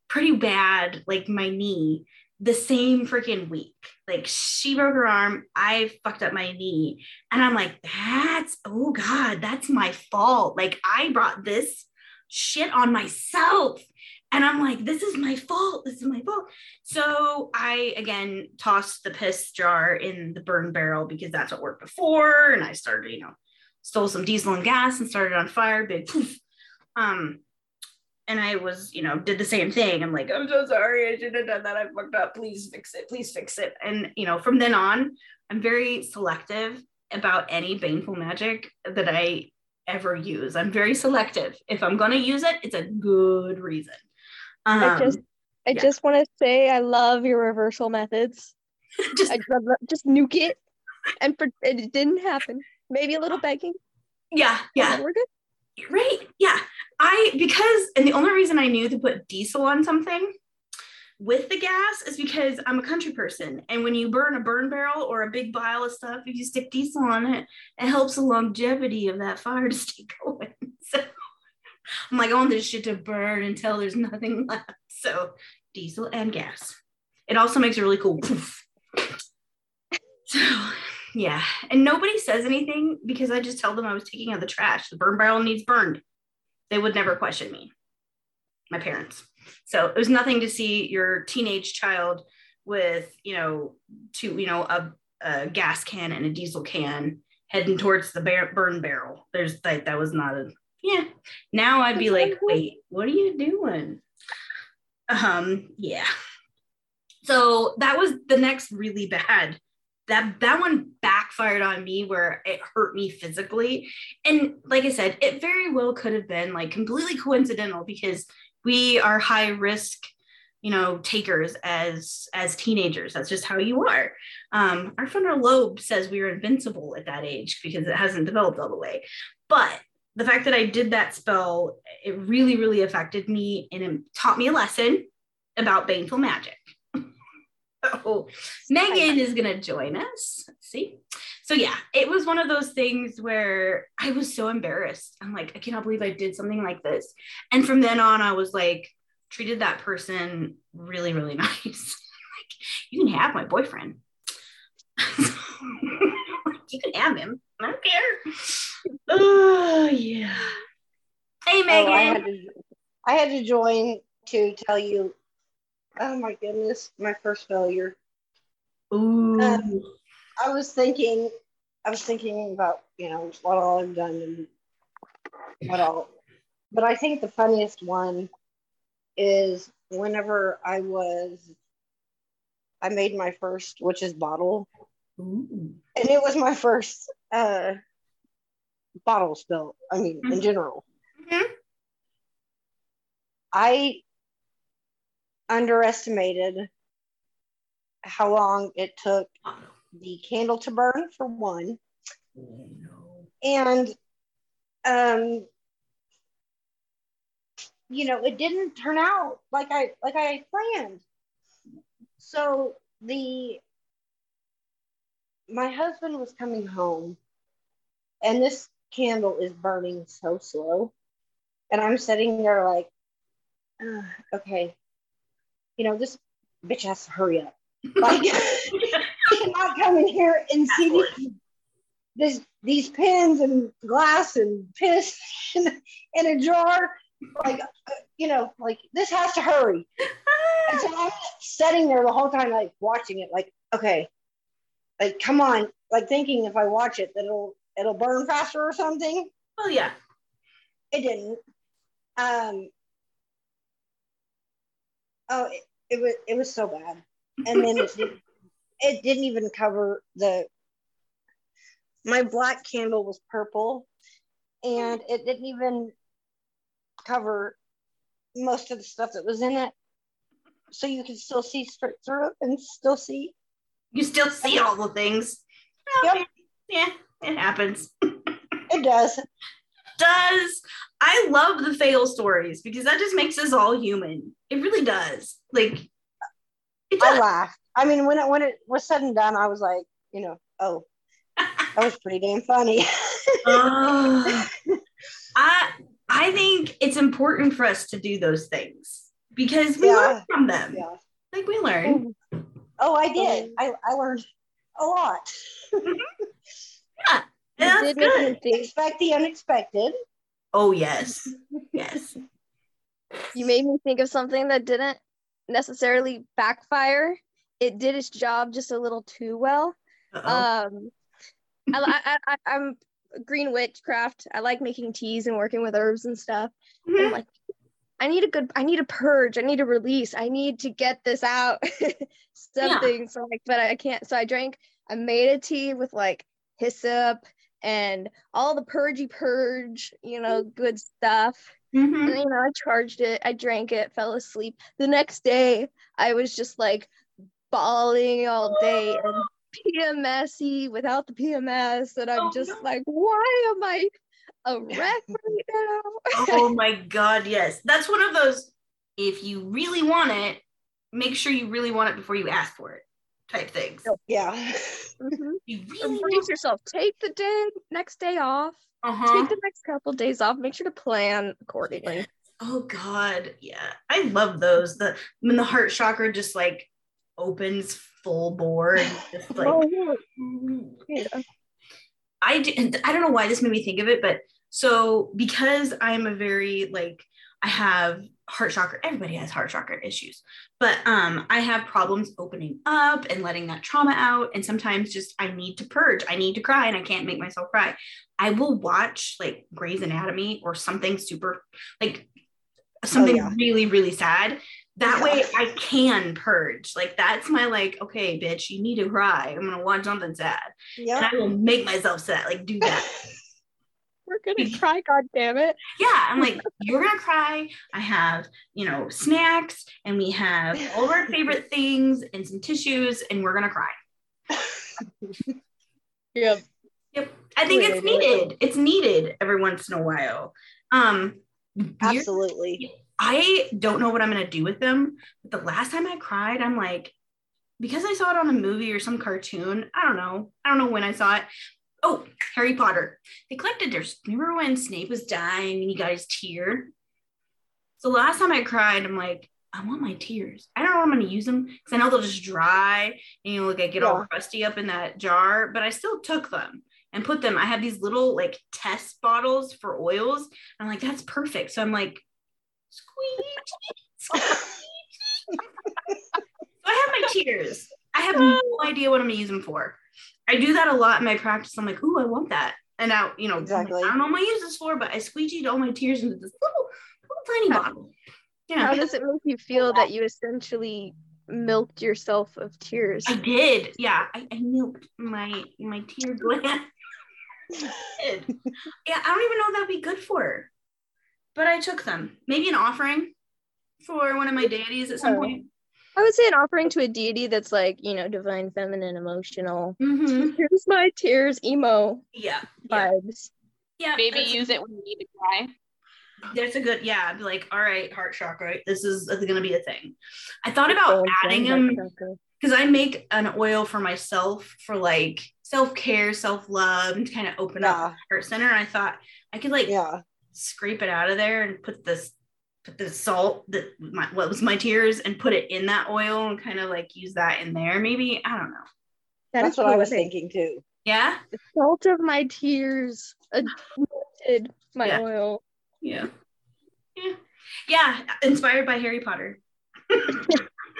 pretty bad, like my knee the same freaking week. Like she broke her arm, I fucked up my knee. And I'm like, that's, oh God, that's my fault. Like I brought this shit on myself. And I'm like, this is my fault. This is my fault. So I again tossed the piss jar in the burn barrel because that's what worked before. And I started, you know, stole some diesel and gas and started on fire, big poof. Um, and I was, you know, did the same thing. I'm like, I'm so sorry. I shouldn't have done that. I fucked up. Please fix it. Please fix it. And, you know, from then on, I'm very selective about any baneful magic that I ever use. I'm very selective. If I'm going to use it, it's a good reason. Um, I just, I yeah. just want to say I love your reversal methods. just, I just nuke it. And for, it didn't happen. Maybe a little begging. Yeah. Yeah. We're good. Right. Yeah. I, because, and the only reason I knew to put diesel on something with the gas is because I'm a country person. And when you burn a burn barrel or a big pile of stuff, if you stick diesel on it, it helps the longevity of that fire to stay going. So I'm like, I want this shit to burn until there's nothing left. So diesel and gas. It also makes a really cool poof. So yeah. And nobody says anything because I just tell them I was taking out the trash. The burn barrel needs burned. They would never question me, my parents. So it was nothing to see your teenage child with, you know, two, you know, a, a gas can and a diesel can heading towards the bar- burn barrel. There's like that was not a yeah. Now I'd be like, wait, what are you doing? Um, yeah. So that was the next really bad. That that one backfired on me where it hurt me physically. And like I said, it very well could have been like completely coincidental because we are high risk you know takers as as teenagers. That's just how you are. Um, our frontal lobe says we are invincible at that age because it hasn't developed all the way. But the fact that i did that spell it really really affected me and it taught me a lesson about baneful magic so oh, megan is going to join us let's see so yeah it was one of those things where i was so embarrassed i'm like i cannot believe i did something like this and from then on i was like treated that person really, really nice. like, you can have my boyfriend. you can have him. I don't care. Oh yeah. Hey Megan. Oh, I, had to, I had to join to tell you. Oh my goodness, my first failure. Ooh. Um, I was thinking, I was thinking about you know what all I've done and what all, but I think the funniest one is whenever I was, I made my first witch's bottle. Ooh. And it was my first uh, bottle spill. I mean, mm-hmm. in general. Mm-hmm. I underestimated how long it took the candle to burn, for one. And um, you know, it didn't turn out like I like I planned. So the my husband was coming home and this candle is burning so slow. And I'm sitting there like, okay, you know, this bitch has to hurry up. Like, cannot come in here and see these, this, these pins and glass and piss in, in a jar like you know like this has to hurry. And so i'm sitting there the whole time like watching it like okay like come on like thinking if i watch it that it'll it'll burn faster or something. Well yeah. It didn't. Um oh it, it was it was so bad. And then it, did, it didn't even cover the my black candle was purple and it didn't even cover most of the stuff that was in it. So you can still see straight through it and still see. You still see all the things. Yep. yeah it happens. It does does i love the fail stories because that just makes us all human it really does like does. i laughed i mean when it when it was said and done i was like you know oh that was pretty damn funny uh, i I think it's important for us to do those things because we yeah. learn from them. Yeah. Like we learn. Oh, I did. I, I learned a lot. yeah. That's good. Expect the unexpected. Oh yes. Yes. You made me think of something that didn't necessarily backfire. It did its job just a little too well. Uh-oh. Um I, I, I, I'm green witchcraft. I like making teas and working with herbs and stuff. Mm-hmm. I'm like, I need a good, I need a purge. I need a release. I need to get this out. Something. Yeah. So like, but I can't. So I drank, I made a tea with like hyssop and all the purgy purge, you know, good stuff. Mm-hmm. And, you know, I charged it, I drank it, fell asleep. The next day, I was just like bawling all day and PMSy without the PMS, and I'm oh, just no. like, why am I a wreck right now? oh my god, yes. That's one of those. If you really want it, make sure you really want it before you ask for it, type things. Oh, yeah. Mm-hmm. You really Brace yourself. Take the day next day off. Uh-huh. Take the next couple of days off. Make sure to plan accordingly. Oh God, yeah, I love those. The when the heart chakra just like opens full bore and just like oh, yeah. I, I don't know why this made me think of it but so because i'm a very like i have heart chakra everybody has heart chakra issues. But um i have problems opening up and letting that trauma out. And sometimes just i need to purge. I need to cry and i can't make myself cry. I will watch like Grey's Anatomy or something super like something yeah. really really sad. That Yeah. way i can purge. Like that's my like okay bitch you need to cry. I'm gonna watch something sad. And Yeah. i will make myself sad. Like do that We're gonna try, god damn it. yeah i'm like you're gonna cry. I have you know snacks and we have all of our favorite things and some tissues and we're gonna cry. Yep. yep. I think it's needed. It's needed every once in a while. Um Absolutely. i don't know what i'm gonna do with them but the last time i cried i'm like because i saw it on a movie or some cartoon i don't know. I don't know when i saw it oh harry potter. They collected their remember when snape was dying and he got his tear? So last time i cried i'm like i want my tears. I don't know i'm going to use them because i know they'll just dry and you know like i get all Yeah. crusty up in that jar but i still took them and put them. I have these little like test bottles for oils. I'm like that's perfect. So i'm like squeeze so I have my tears. I have no oh. idea what I'm gonna use them for. I do that a lot in my practice. I'm like, ooh, I want that. And now, you know, Exactly. I don't know what I'm gonna use this for, but I squeegeed all my tears into this little, little tiny How- bottle. Yeah, How does it make you feel that you essentially milked yourself of tears? I did. Yeah, I, I milked my my tear gland. Yeah, I don't even know what that'd be good for, but I took them. Maybe an offering for one of my deities at some Oh. point. I would say an offering to a deity that's like, you know, divine, feminine, emotional. Mm-hmm. Here's my tears, emo Yeah, yeah, vibes. yeah. Maybe use it when you need to cry. That's a good, yeah. Be like, all right, heart chakra, this is, this is gonna be a thing. I thought about Oh, adding them because I make an oil for myself for like self care, self love, and to kind of open up Yeah. the heart center. And I thought I could like Yeah. scrape it out of there and put this, put the salt that my, what was my tears and put it in that oil and kind of like use that in there. Maybe I don't know. That That's what I was thinking too. Yeah, The salt of my tears, anointed my Yeah. oil. yeah, yeah, yeah. Inspired by Harry Potter.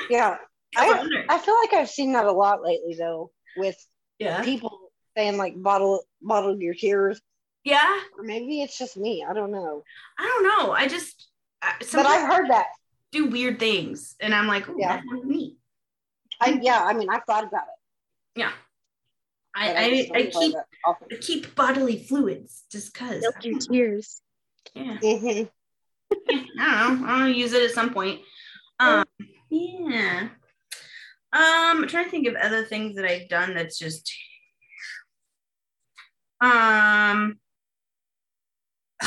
Yeah. I I feel like I've seen that a lot lately though, with yeah, people saying like bottle bottle your tears. yeah. Or maybe it's just me. I don't know. I don't know. I just I, But I've heard that. do weird things, and I'm like, oh, Yeah. that's neat. I yeah, I mean I've thought about it. Yeah. I but I, I keep. I keep bodily fluids just cause. Milk your tears. Yeah. Mhm. I don't know. I'll use it at some point. Um. Yeah. Um. I'm trying to think of other things that I've done that's just. Um.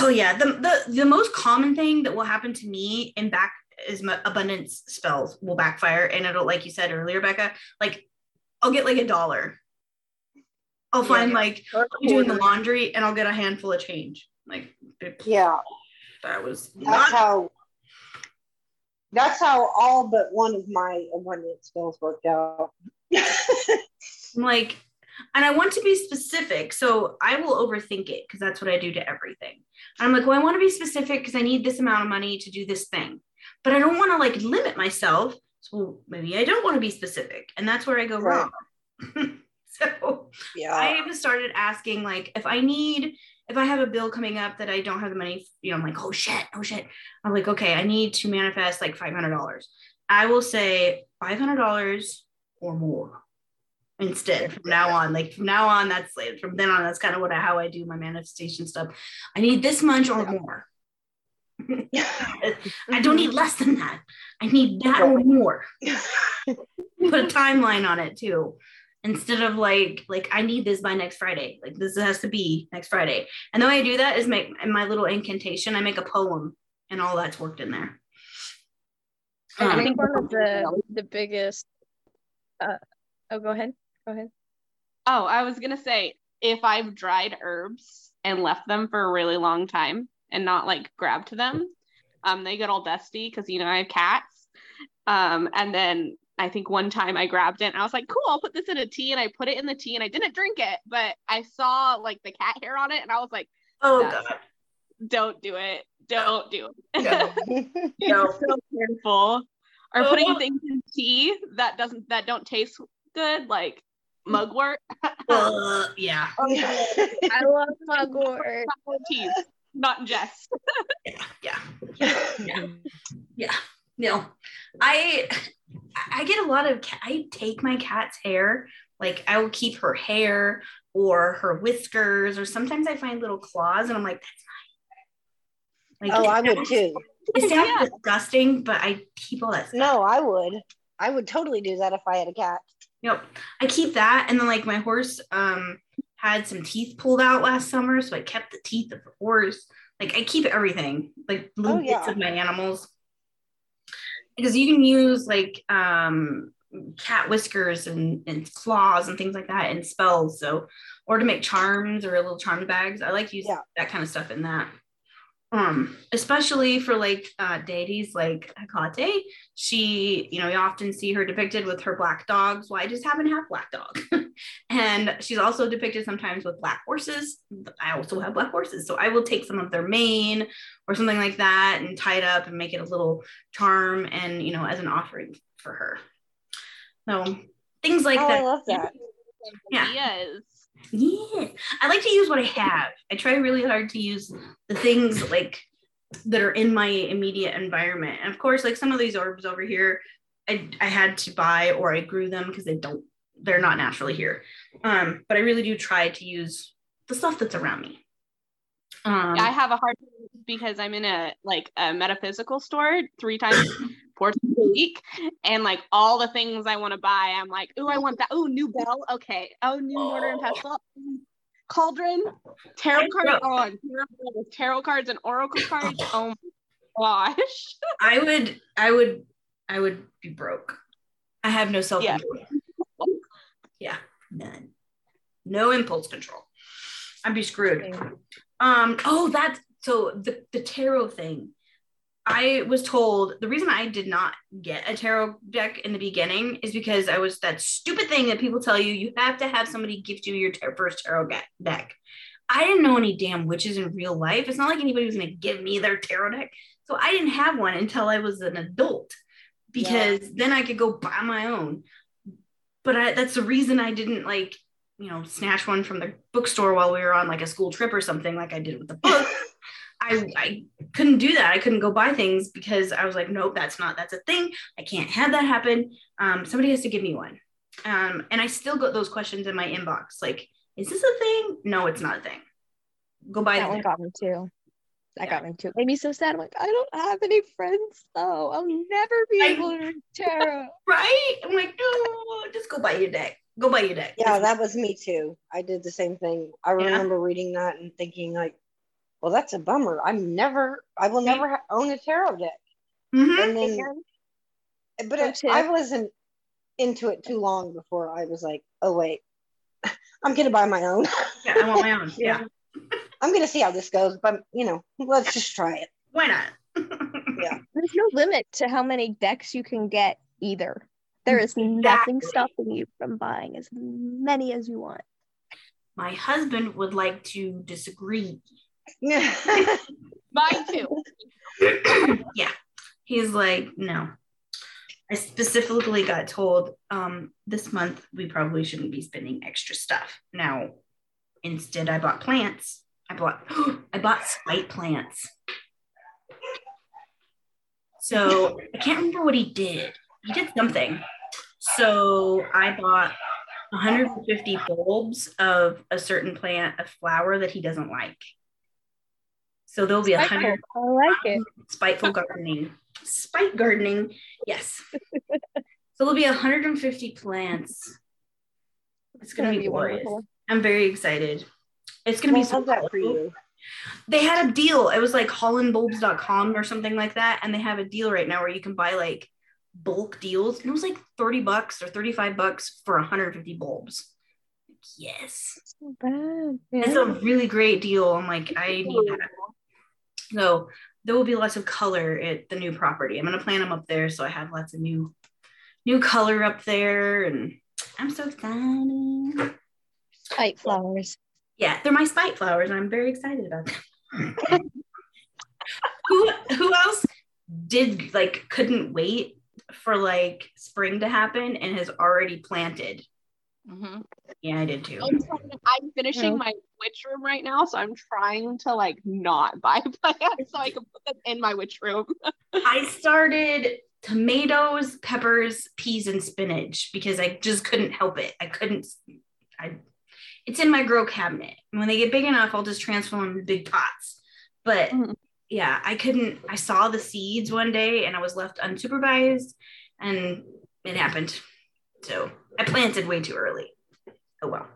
Oh yeah, the the the most common thing that will happen to me in back is my abundance spells will backfire, and it'll like you said earlier, Becca. Like, I'll get like a dollar. I'll Yeah. find like I'll doing the laundry, and I'll get a handful of change. Like, Yeah. that was That's not how that's how all but one of my abundance spells worked out. I'm like, and I want to be specific. So I will overthink it because that's what I do to everything. I'm like, well, I want to be specific because I need this amount of money to do this thing. But I don't want to like limit myself. So maybe I don't want to be specific. And that's where I go Right. wrong. so yeah. I have started asking, like, if I need, if I have a bill coming up that I don't have the money, you know, I'm like, oh shit, oh shit. I'm like, okay, I need to manifest like $500. I will say $500 or more instead from now on. Like from now on, that's like, from then on, that's kind of what I, how I do my manifestation stuff. I need this much or Yeah. more. I don't need less than that. I need that or more. Put a timeline on it too. Instead of like, like I need this by next Friday. Like this has to be next Friday. And the way I do that is make my little incantation, I make a poem and all that's worked in there. I Um, think one of the the biggest. Uh, oh, go ahead. Go ahead. Oh, I was gonna say if I've dried herbs and left them for a really long time and not like grabbed them, um, they get all dusty because you know I have cats. Um, and then I think one time I grabbed it and I was like, cool, I'll put this in a tea and I put it in the tea and I didn't drink it, but I saw like the cat hair on it and I was like, oh god. don't do it. don't do it. No. No. so careful. Or Oh. putting things in tea that doesn't that don't taste good, like mugwort. Uh, yeah. I love mugwort. teas, not in jest. Yeah. Yeah. Yeah. No. I I get a lot of I take my cat's hair, like I will keep her hair or her whiskers, or sometimes I find little claws and I'm like, that's mine. Like oh, I would too. It sounds Yeah. disgusting, but I keep all that stuff. No, I would. I would totally do that if I had a cat. Yep. I keep that. And then like my horse um had some teeth pulled out last summer. So I kept the teeth of the horse. Like I keep everything, like little Oh, yeah. bits of my animals. Because you can use like um cat whiskers and, and claws and things like that and spells. So or to make charms or little charm bags. I like using Yeah. that kind of stuff in that. Um, especially for like uh deities like Hecate, she, you know, you often see her depicted with her black dogs. Well, I just happen to have black dog. and she's also depicted sometimes with black horses. I also have black horses. So I will take some of their mane or something like that and tie it up and make it a little charm and, you know, as an offering for her. So things like oh, I that. love that. Yeah. Yes. Yeah. I like to use what I have. I try really hard to use the things like that are in my immediate environment. And of course, like some of these orbs over here, I, I had to buy or I grew them because they don't, they're not naturally here. Um, but I really do try to use the stuff that's around me. Um, I have a hard time because I'm in a like a metaphysical store three times, four times a week, and like all the things I want to buy, I'm like, oh, I want that. Oh, new bell. Okay. Oh, new mortar and pestle. Cauldron, tarot card. know. Oh, I'm terrible with tarot cards and oracle cards. Oh my gosh. I would, I would, I would be broke. I have no self control. Yeah, none. No impulse control. I'd be screwed. Um, oh, that's so the, the tarot thing. I was told the reason I did not get a tarot deck in the beginning is because I was that stupid thing that people tell you you have to have somebody gift you your tar- first tarot deck. I didn't know any damn witches in real life. It's not like anybody was going to give me their tarot deck. So I didn't have one until I was an adult because then I could go buy my own. But I, that's the reason I didn't like, you know, snatch one from the bookstore while we were on like a school trip or something like I did with the book. I, I couldn't do that. I couldn't go buy things because I was like, nope, that's not, that's a thing. I can't have that happen. Um, somebody has to give me one. Um, and I still got those questions in my inbox. Like, is this a thing? No, it's not a thing. Go buy That one got me too. That Yeah. got me too. Made me so sad. I'm like, I don't have any friends though. I'll never be I- able to read tarot. Right? I'm like, no, just go buy your deck. Go buy your deck. Yeah, that was me too. I did the same thing. I Yeah. remember reading that and thinking like, well, that's a bummer. I'm never, I will never ha- own a tarot deck. Mhm. And then, but it. I wasn't into it too long before I was like, oh wait, I'm gonna buy my own. Yeah, I want my own. Yeah. I'm gonna see how this goes, but you know, let's just try it. Why not? Yeah. There's no limit to how many decks you can get either. There is nothing stopping you from buying as many as you want. My husband would like to disagree. Mine too. yeah. He's like, no. I specifically got told um, this month we probably shouldn't be spending extra stuff. Now, instead, I bought plants. I bought I bought spite plants. So I can't remember what he did. He did something. So I bought 150 bulbs of a certain plant, a flower that he doesn't like. So there'll be a hundred I like it. spiteful gardening. Spite gardening, yes. so there'll be 150 plants. It's gonna, be, glorious. I'm very excited. It's gonna be so that for you. They had a deal. It was like hollandbulbs.com or something like that. And they have a deal right now where you can buy like bulk deals. And it was like 30 bucks or 35 bucks for 150 bulbs. Yes. So bad. Yeah. a really great deal. I'm like, I need that. So there will be lots of color at the new property. I'm gonna plant them up there, so I have lots of new, new color up there, and I'm so excited. Spite flowers. Yeah, they're my spite flowers, and I'm very excited about them. who who else did like couldn't wait for like spring to happen and has already planted? Mhm. Yeah, I did too. I'm, trying I'm finishing Yeah. my witch room right now, so I'm trying to like not buy plants so I can put them in my witch room. I started tomatoes, peppers, peas, and spinach because I just couldn't help it. I couldn't. I. It's in my grow cabinet. When they get big enough, I'll just transfer them to big pots. But Mhm. yeah, I couldn't. I saw the seeds one day, and I was left unsupervised, and it happened. So I planted way too early. Oh well.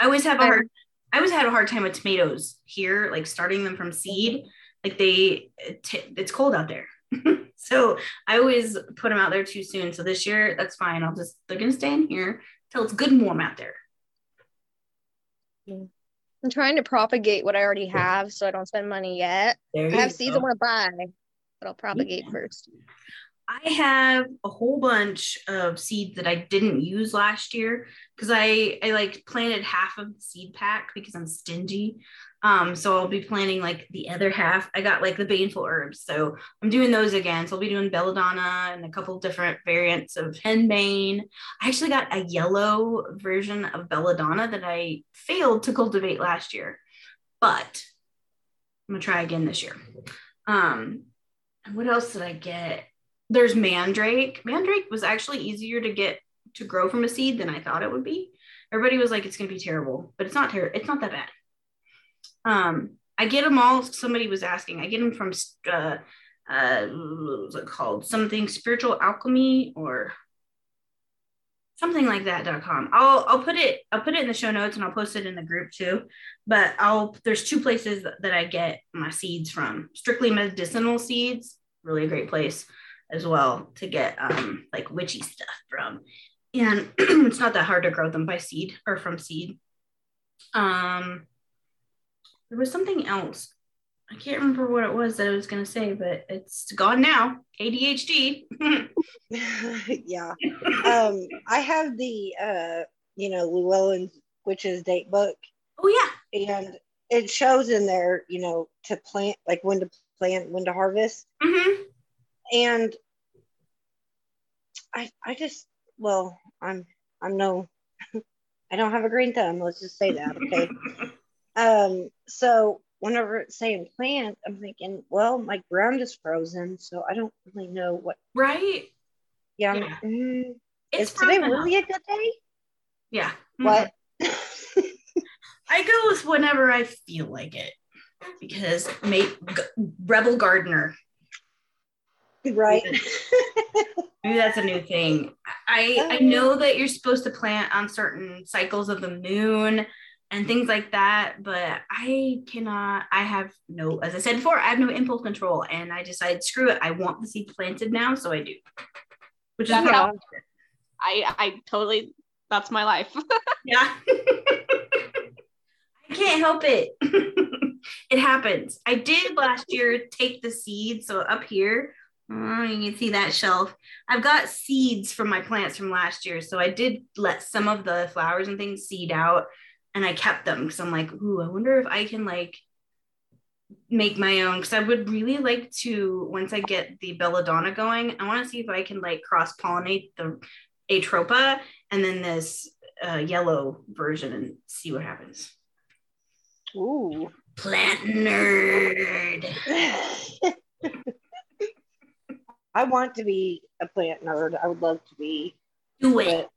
I always have a hard. I always had a hard time with tomatoes here, like starting them from seed. Like they, it- it's cold out there. so I always put them out there too soon. So this year, that's fine. I'll just, they're to stay in here till it's good and warm out there. I'm trying to propagate what I already have so I don't spend money yet. I have seeds I want to buy, but I'll propagate Yeah. first. I have a whole bunch of seeds that I didn't use last year because I, I like planted half of the seed pack because I'm stingy. Um, so I'll be planting like the other half. I got like the baneful herbs, so I'm doing those again. So I'll be doing belladonna and a couple different variants of henbane. I actually got a yellow version of belladonna that I failed to cultivate last year, but I'm gonna try again this year. Um, and what else did I get? There's mandrake. Mandrake was actually easier to get to grow from a seed than I thought it would be. Everybody was like, it's gonna be terrible, but it's not terrible. It's not that bad. Um, I get them all. Somebody was asking. I get them from uh, uh, what was it called? Something spiritual alchemy or something like that.com. I'll I'll put it I'll put it in the show notes and I'll post it in the group too. But I'll there's two places that I get my seeds from. Strictly medicinal seeds, really a great place as well to get um like witchy stuff from. And it's not that hard to grow them by seed or from seed. Um there was something else. I can't remember what it was that I was gonna say, but it's gone now. ADHD. yeah. Um, I have the uh, you know, Llewellyn Witch's date book, oh yeah. and it shows in there, you know, to plant, like when to plant, when to harvest, hmm and I, I just, well, I'm, I'm no, I don't have a green thumb. Let's just say that, okay. um, so whenever it's saying plant, I'm thinking, well, my ground is frozen, so I don't really know what. Right? Yeah. Yeah. mm, It's is today frozen really a good day? Yeah. What? I go with whenever I feel like it because mate, g- rebel gardener. Right. Maybe that's a new thing. I oh, I know that you're supposed to plant on certain cycles of the moon and things like that, but I cannot. I have no, as I said before, I have no impulse control, and I decided screw it. I want the seed planted now, so I do. Which is That's what how- I'll- I I totally that's my life. Yeah. I can't help it. it happens. I did last year take the seed, So up here, oh, you can see that shelf. I've got seeds from my plants from last year. So I did let some of the flowers and things seed out and I kept them because I'm like, ooh, I wonder if I can like make my own because I would really like to once I get the belladonna going, I want to see if I can like cross pollinate the atropa and then this uh, yellow version and see what happens. Ooh. Plant nerd. I want to be a plant nerd. I would love to be. Do it.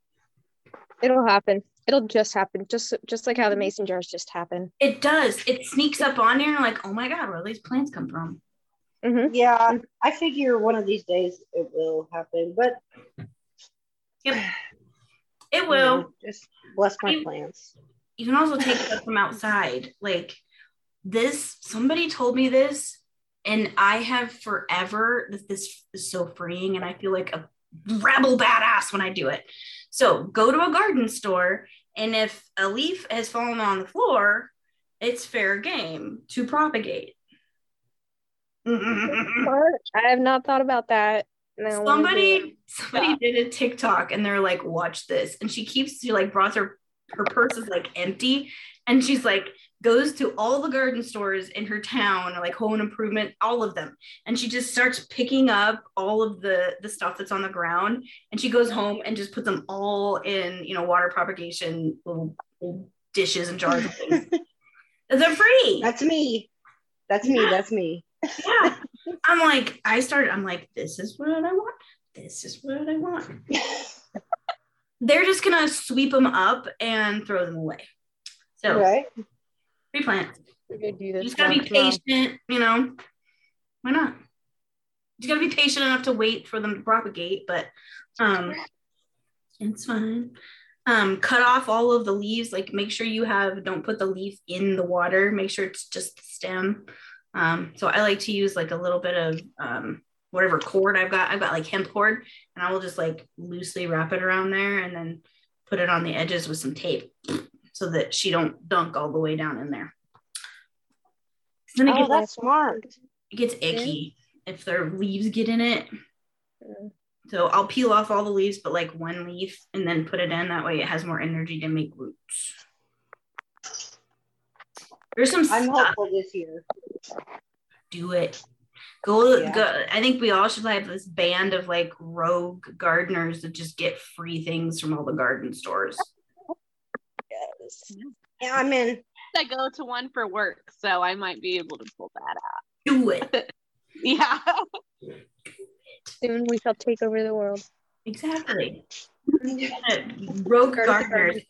It'll happen. It'll just happen. Just just like how the mason jars just happen. It does. It sneaks up on you and like, oh my god, where do these plants come from? hmm Yeah, I figure one of these days it will happen, but Yep. It you will. know, just bless my You- plants. You can also take stuff from outside. Like this, somebody told me this, and I have forever. This, this is so freeing, and I feel like a rebel badass when I do it. So go to a garden store, and if a leaf has fallen on the floor, it's fair game to propagate. I have not thought about that. and I wanna do it. somebody somebody did a TikTok and they're like, watch this. And she keeps she like brought her her purse is like empty and she's like goes to all the garden stores in her town, like home improvement, all of them. And she just starts picking up all of the the stuff that's on the ground. And she goes home and just puts them all in, you know, water propagation little, little dishes and jars of things. They're free. That's me. That's me. Yeah. That's me. yeah. I'm like, I started, I'm like, this is what I want. This is what I want. They're just gonna sweep them up and throw them away. So right? Free plants. We're gonna do You this. just gotta be patient, you know. Why not? You just gotta be patient enough to wait for them to propagate, but um it's fine. Um, cut off all of the leaves, like make sure you have don't put the leaf in the water, make sure it's just the stem. Um, so I like to use like a little bit of um whatever cord I've got. I've got like hemp cord, and I will just like loosely wrap it around there and then put it on the edges with some tape so that she don't dunk all the way down in there. Then it Oh, gets, that's smart. it gets icky if their leaves get in it. Yeah. So I'll peel off all the leaves, but like one leaf, and then put it in. That way, it has more energy to make roots. There's some I'm stuff. hopeful this year. Do it. Go, Yeah. go. I think we all should have this band of like rogue gardeners that just get free things from all the garden stores. Yes. Yeah, I'm in. I go to one for work, so I might be able to pull that out. Do it. Yeah. Soon we shall take over the world. Exactly. Rogue gardeners.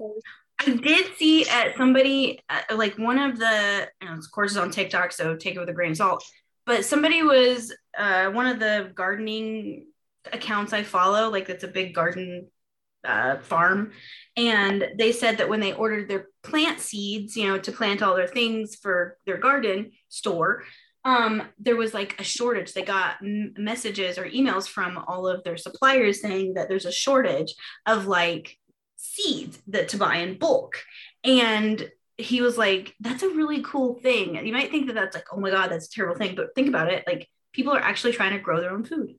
I did see at somebody uh, like one of the you know, of course it's on TikTok, so take it with a grain of salt. But somebody was uh, one of the gardening accounts I follow, like that's a big garden uh, farm, and they said that when they ordered their plant seeds, you know, to plant all their things for their garden store, um, there was like a shortage. They got m- messages or emails from all of their suppliers saying that there's a shortage of like seeds that to buy in bulk. And he was like, that's a really cool thing. You might think that that's like, oh my God, that's a terrible thing. But think about it. Like people are actually trying to grow their own food.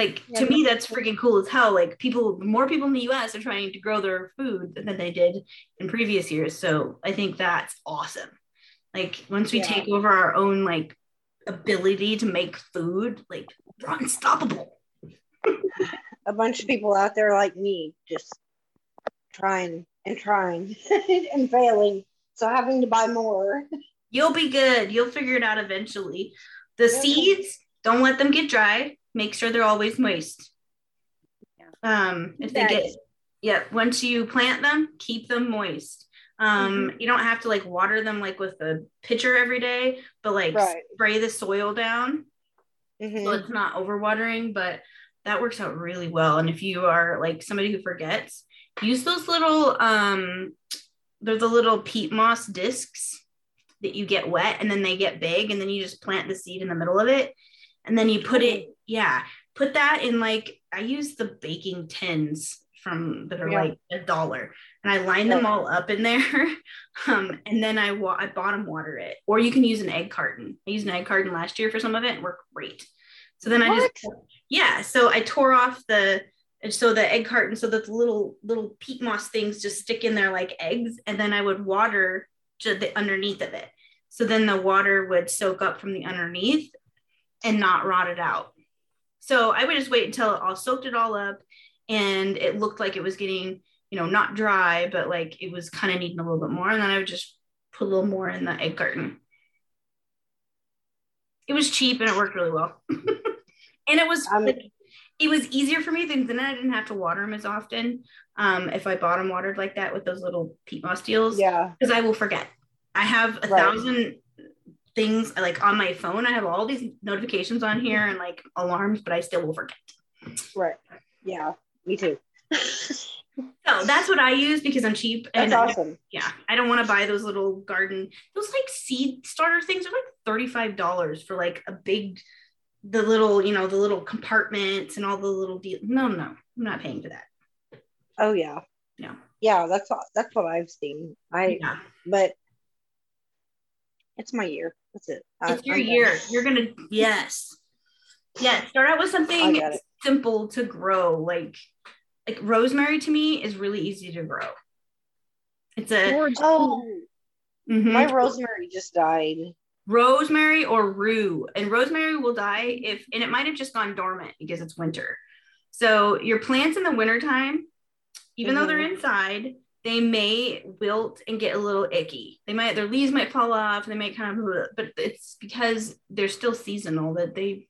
Like Yeah. to me, that's freaking cool as hell. Like people, more people in the US are trying to grow their food than they did in previous years. So I think that's awesome. Like once we Yeah. take over our own like ability to make food, like we're unstoppable. A bunch of people out there like me, just trying and trying and failing. So having to buy more. You'll be good. You'll figure it out eventually. The Yeah. seeds, don't let them get dry. Make sure they're always moist. Um, if they get yeah, once you plant them, keep them moist. Um, Mm-hmm. you don't have to like water them like with a pitcher every day, but like Right. spray the soil down Mhm. so it's not overwatering, but that works out really well. And if you are like somebody who forgets, use those little um they're the little peat moss discs that you get wet and then they get big and then you just plant the seed in the middle of it and then you put it yeah put that in like i use the baking tins from that are Yeah. like a dollar and i line them all up in there um and then i wa- i bottom water it or you can use an egg carton. I used an egg carton last year for some of it and worked great. So then i just yeah so i tore off the so the egg carton so that the little little peat moss things just stick in there like eggs and then i would water to the underneath of it. So then the water would soak up from the underneath and not rot it out so i would just wait until it all soaked it all up and it looked like it was getting you know not dry but like it was kind of needing a little bit more and then i would just put a little more in the egg carton it was cheap and it worked really well and it was I'm- like it was easier for me because then I didn't have to water them as often. Um, if I bottom watered like that with those little peat moss deals, Yeah. because I will forget. I have a Right. thousand things like on my phone. I have all these notifications on here and like alarms, but I still will forget. Right. Yeah. Me too. So that's what I use because I'm cheap and That's awesome. yeah, I don't want to buy those little garden. Those like seed starter things are like thirty five dollars for like a big, the little you know the little compartments and all the little deal. No, no, I'm not paying for that. Oh yeah. No. Yeah, that's all, that's what I've seen. I Yeah. but it's my year. That's it. I- it's your I'm done. year. You're gonna yes, yeah. Start out with something simple to grow. Like like rosemary to me is really easy to grow. It's a George, Oh, Mhm. My rosemary just died. rosemary or rue and rosemary will die if and it might have just gone dormant because it's winter so your plants in the wintertime even though they're inside they may wilt and get a little icky. They might their leaves might fall off they might kind of but it's because they're still seasonal that they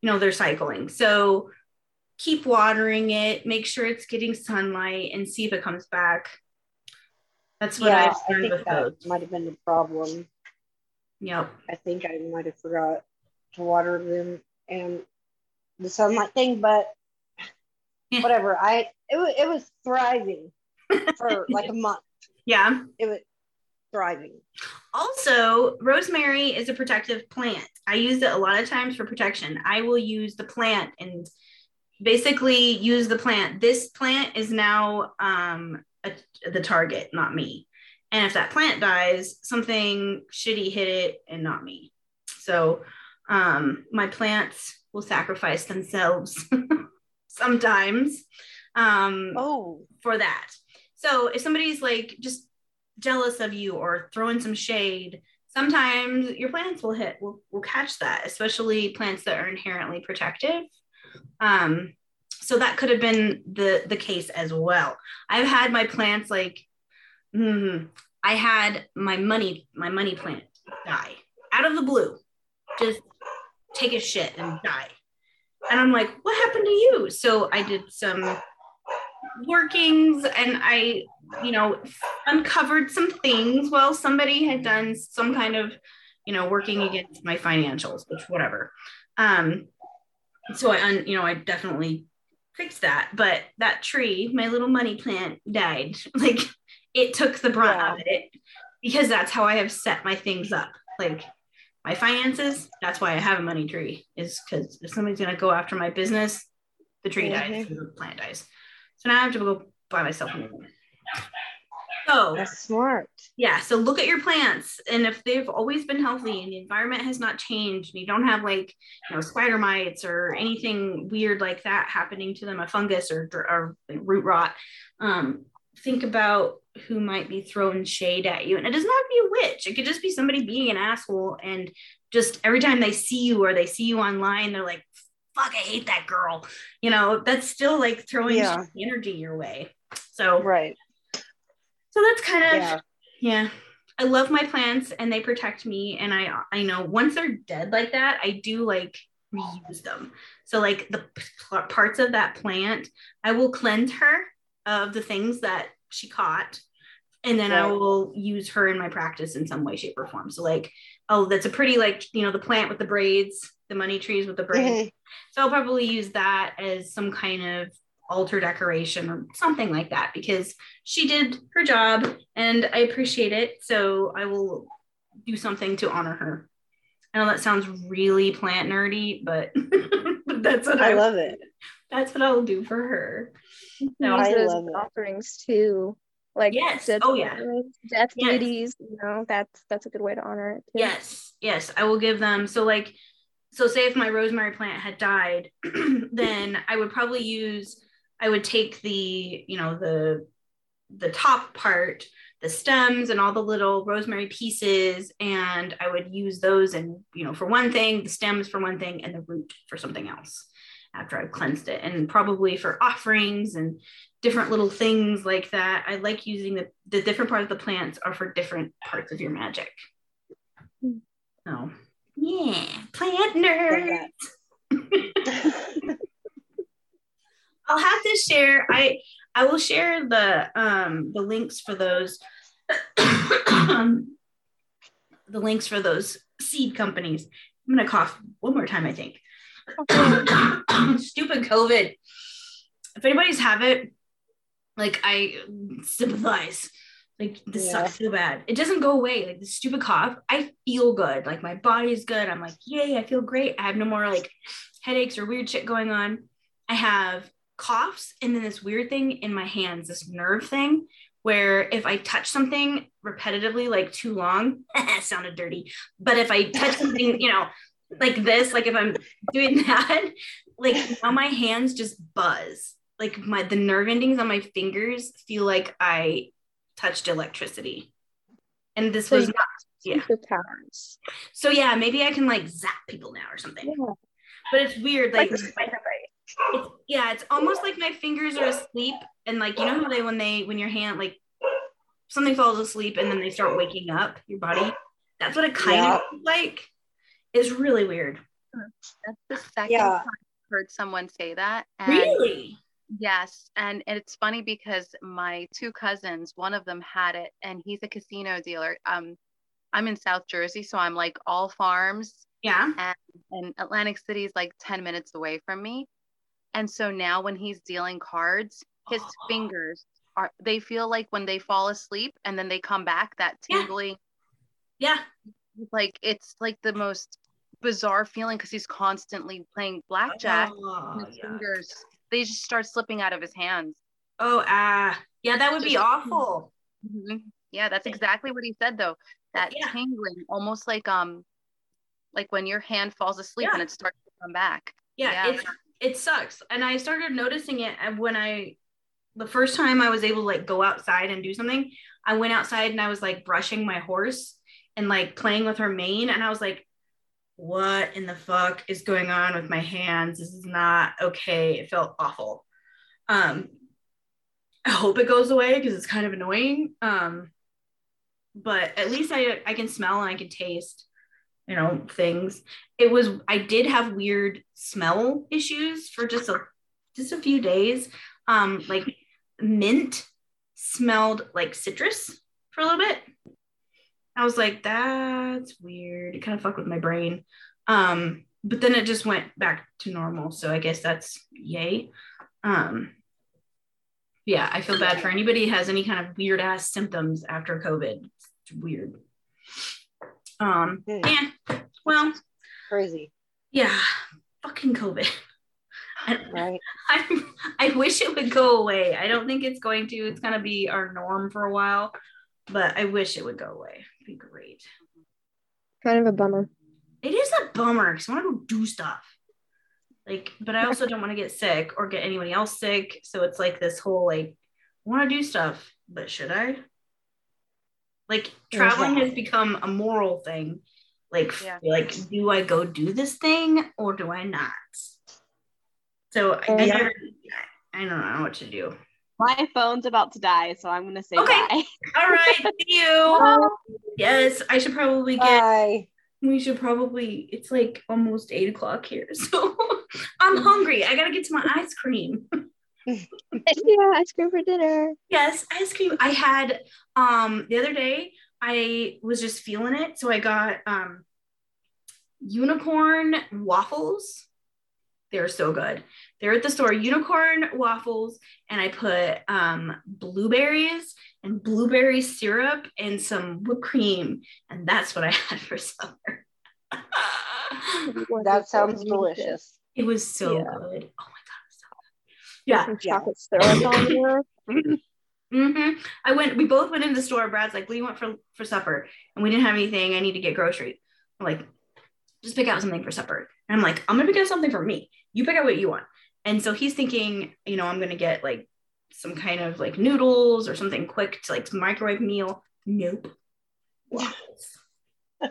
you know they're cycling. So keep watering it make sure it's getting sunlight and see if it comes back. That's what yeah, i've I think with that might have been the problem. yep. I think I might have forgot to water them and the sunlight thing, but whatever. I it it was thriving for like a month. yeah It was thriving. Also, rosemary is a protective plant. I use it a lot of times for protection. I will use the plant and basically use the plant. This plant is now um, a, the target, not me. And if that plant dies, something shitty hit it and not me. So um, my plants will sacrifice themselves sometimes um, Oh, for that. So if somebody's like just jealous of you or throwing some shade, sometimes your plants will hit will, will catch that, especially plants that are inherently protective. Um, so that could have been the the case as well. I've had my plants like mm, I had my money my money plant die out of the blue, just take a shit and die. And I'm like, what happened to you? So I did some workings and I, you know, uncovered some things. Well, somebody had done some kind of, you know, working against my financials, which whatever. Um, so I, un, you know, I definitely fixed that. But that tree, my little money plant, died. Like it took the brunt Yeah. of it because that's how I have set my things up. Like my finances, that's why I have a money tree, is because if somebody's gonna go after my business, the tree dies, the plant dies. So now I have to go buy myself a new one. So that's smart. yeah, so look at your plants, and if they've always been healthy and the environment has not changed, and you don't have like you know spider mites or anything weird like that happening to them, a fungus or or root rot, um, think about who might be throwing shade at you, and it doesn't have to be a witch. It could just be somebody being an asshole, and just every time they see you or they see you online, they're like, "Fuck, I hate that girl," you know. That's still like throwing Yeah. energy your way. So Right. so that's kind of Yeah. yeah i love my plants and they protect me and i i know once they're dead like that i do like reuse them so like the p- parts of that plant i will cleanse her of the things that she caught and then i will use her in my practice in some way shape or form so like oh that's a pretty like you know the plant with the braids the money trees with the braids Mhm. so I'll probably use that as some kind of altar decoration or something like that because she did her job and I appreciate it. So I will do something to honor her. I know that sounds really plant nerdy, but that's what I, I love it. that's what I'll do for her. No, I those love it. offerings too, like Yes. death, Oh, yeah. death Yes. deities. You know, that's that's a good way to honor it. Too. Yes, yes, I will give them. So like, so say if my rosemary plant had died, then I would probably use. I would take the, you know, the the top part, the stems and all the little rosemary pieces, and I would use those and you know for one thing, the stems for one thing, and the root for something else. After I've cleansed it, and probably for offerings and different little things like that. I like using the the different parts of the plants are for different parts of your magic. Hmm. Yeah, plant Love nerd. I'll have to share. I I will share the um the links for those um, the links for those seed companies. I'm gonna cough one more time. I think. Stupid COVID. If anybody's have it, like I sympathize. Like this Yeah. sucks so bad. It doesn't go away. Like the stupid cough. I feel good. Like my body's good. I'm like, yay, I feel great. I have no more like headaches or weird shit going on. I have coughs and then this weird thing in my hands, this nerve thing where if I touch something repetitively, like too long, sounded dirty. But if I touch something, you know, like this, like if I'm doing that, like now my hands just buzz. Like my the nerve endings on my fingers feel like I touched electricity. and this So was not. Yeah. Superpowers. So yeah, maybe I can like zap people now or something. Yeah. But it's weird, like, Like- it's, yeah, it's almost like my fingers are asleep, and like you know how they when they when your hand like something falls asleep and then they start waking up your body. That's what it kind Yeah. of like. It's really weird. That's the second Yeah. time I've heard someone say that. And Really? Yes, and and it's funny because my two cousins, one of them had it, and he's a casino dealer. Um, I'm in South Jersey, so I'm like all farms, Yeah. and Atlantic City is like 10 minutes away from me. And so now when he's dealing cards, his fingers are they feel like when they fall asleep and then they come back, that Yeah. tingling, Yeah. like it's like the most bizarre feeling because he's constantly playing blackjack. Oh, his yeah. fingers they just start slipping out of his hands. Oh, ah, yeah, that would be awful. Mhm. Yeah, that's exactly what he said though. That Yeah. tingling, almost like um, like when your hand falls asleep Yeah. and it starts to come back. Yeah, Yeah. it's it sucks. And I started noticing it and when I the first time I was able to like go outside and do something, I went outside and I was like brushing my horse and like playing with her mane and I was like what in the fuck is going on with my hands? This is not okay. It felt awful. Um I hope it goes away because it's kind of annoying. Um but at least I I can smell and I can taste you know things it was i did have weird smell issues for just a just a few days um like mint smelled like citrus for a little bit i was like that's weird it kind of fucked with my brain um but then it just went back to normal so i guess that's yay um yeah i feel bad for anybody who has any kind of weird ass symptoms after covid it's weird um Hmm. yeah well Crazy, yeah, fucking COVID. Right? I, I wish it would go away. I don't think it's going to. It's going to be our norm for a while, but I wish it would go away. Be great. Kind of a bummer. It is a bummer because I want to go do stuff. Like, but I also don't want to get sick or get anybody else sick. So it's like this whole like, I want to do stuff, but should I? Like traveling has become a moral thing. Like, Yeah. like, do I go do this thing or do I not? So I, I, Yeah. never, I don't know what to do. My phone's about to die, so I'm gonna say Okay. bye. All right, see you. Yes, I should probably get. Bye. We should probably. It's like almost eight o'clock here, so I'm hungry. I gotta get to my ice cream. yeah, ice cream for dinner. Yes, ice cream. I had um the other day. I was just feeling it, so I got um unicorn waffles. They're so good. They're at the store, unicorn waffles, and I put um blueberries and blueberry syrup and some whipped cream, and that's what I had for supper. That sounds delicious. it was so Yeah. good. Oh my god, it was so good. Yeah, Some Yeah. chocolate syrup on there. hmm I went. We both went in the store. Brad's like, "What do you want for for supper?" And we didn't have anything. I need to get groceries. I'm like, "Just pick out something for supper." And I'm like, "I'm gonna pick out something for me. You pick out what you want." And so he's thinking, you know, I'm gonna get like some kind of like noodles or something quick to like microwave meal. Nope. Waffles.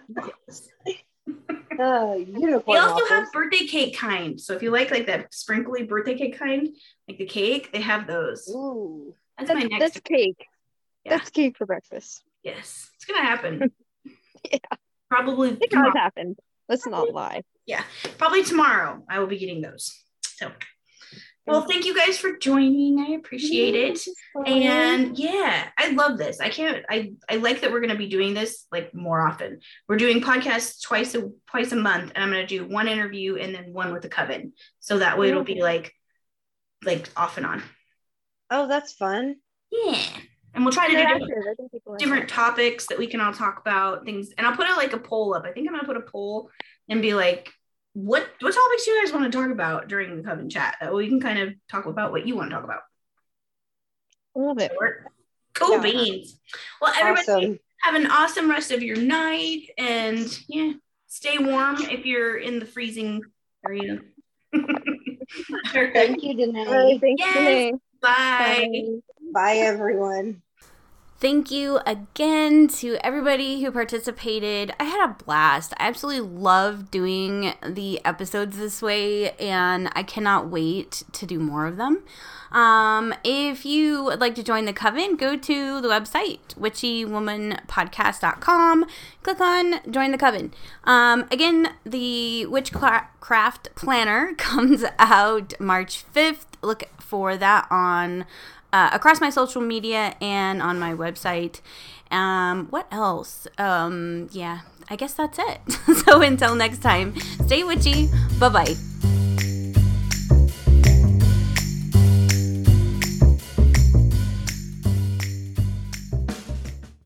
Uh, They also have birthday cake kind. So if you like like that sprinkly birthday cake kind, like the cake, they have those. Ooh. That's my next. that's cake. Yeah. That's cake for breakfast. Yes, it's gonna happen. Yeah. Probably It has happened. Let's not lie. Yeah, probably tomorrow. I will be getting those. So, well, thank you guys for joining. I appreciate it. And yeah, I love this. I can't. I I like that we're gonna be doing this like more often. We're doing podcasts twice a twice a month, and I'm gonna do one interview and then one with the coven. So that way it'll be like like off and on. Oh, that's fun. Yeah, and we'll try to do different I think people like different topics that we can all talk about things and i'll put a, like a poll up i think i'm gonna put a poll and be like what what topics do you guys want to talk about during the coven chat that way we can kind of talk about what you want to talk about I love it. cool Yeah. beans well everybody Awesome. have an awesome rest of your night and yeah stay warm if you're in the freezing area Thank you, All right, Danae. thanks, Yes. Danae. bye Bye. Bye, everyone. Thank you again to everybody who participated. I had a blast. I absolutely love doing the episodes this way, and I cannot wait to do more of them. Um, if you would like to join the coven, go to the website, witchywomanpodcast.com. Click on join the coven. Um, again, the witchcraft planner comes out March 5th. Look for that on uh, across my social media and on my website. Um, what else? Um, yeah, I guess that's it. so until next time, stay witchy. Bye bye.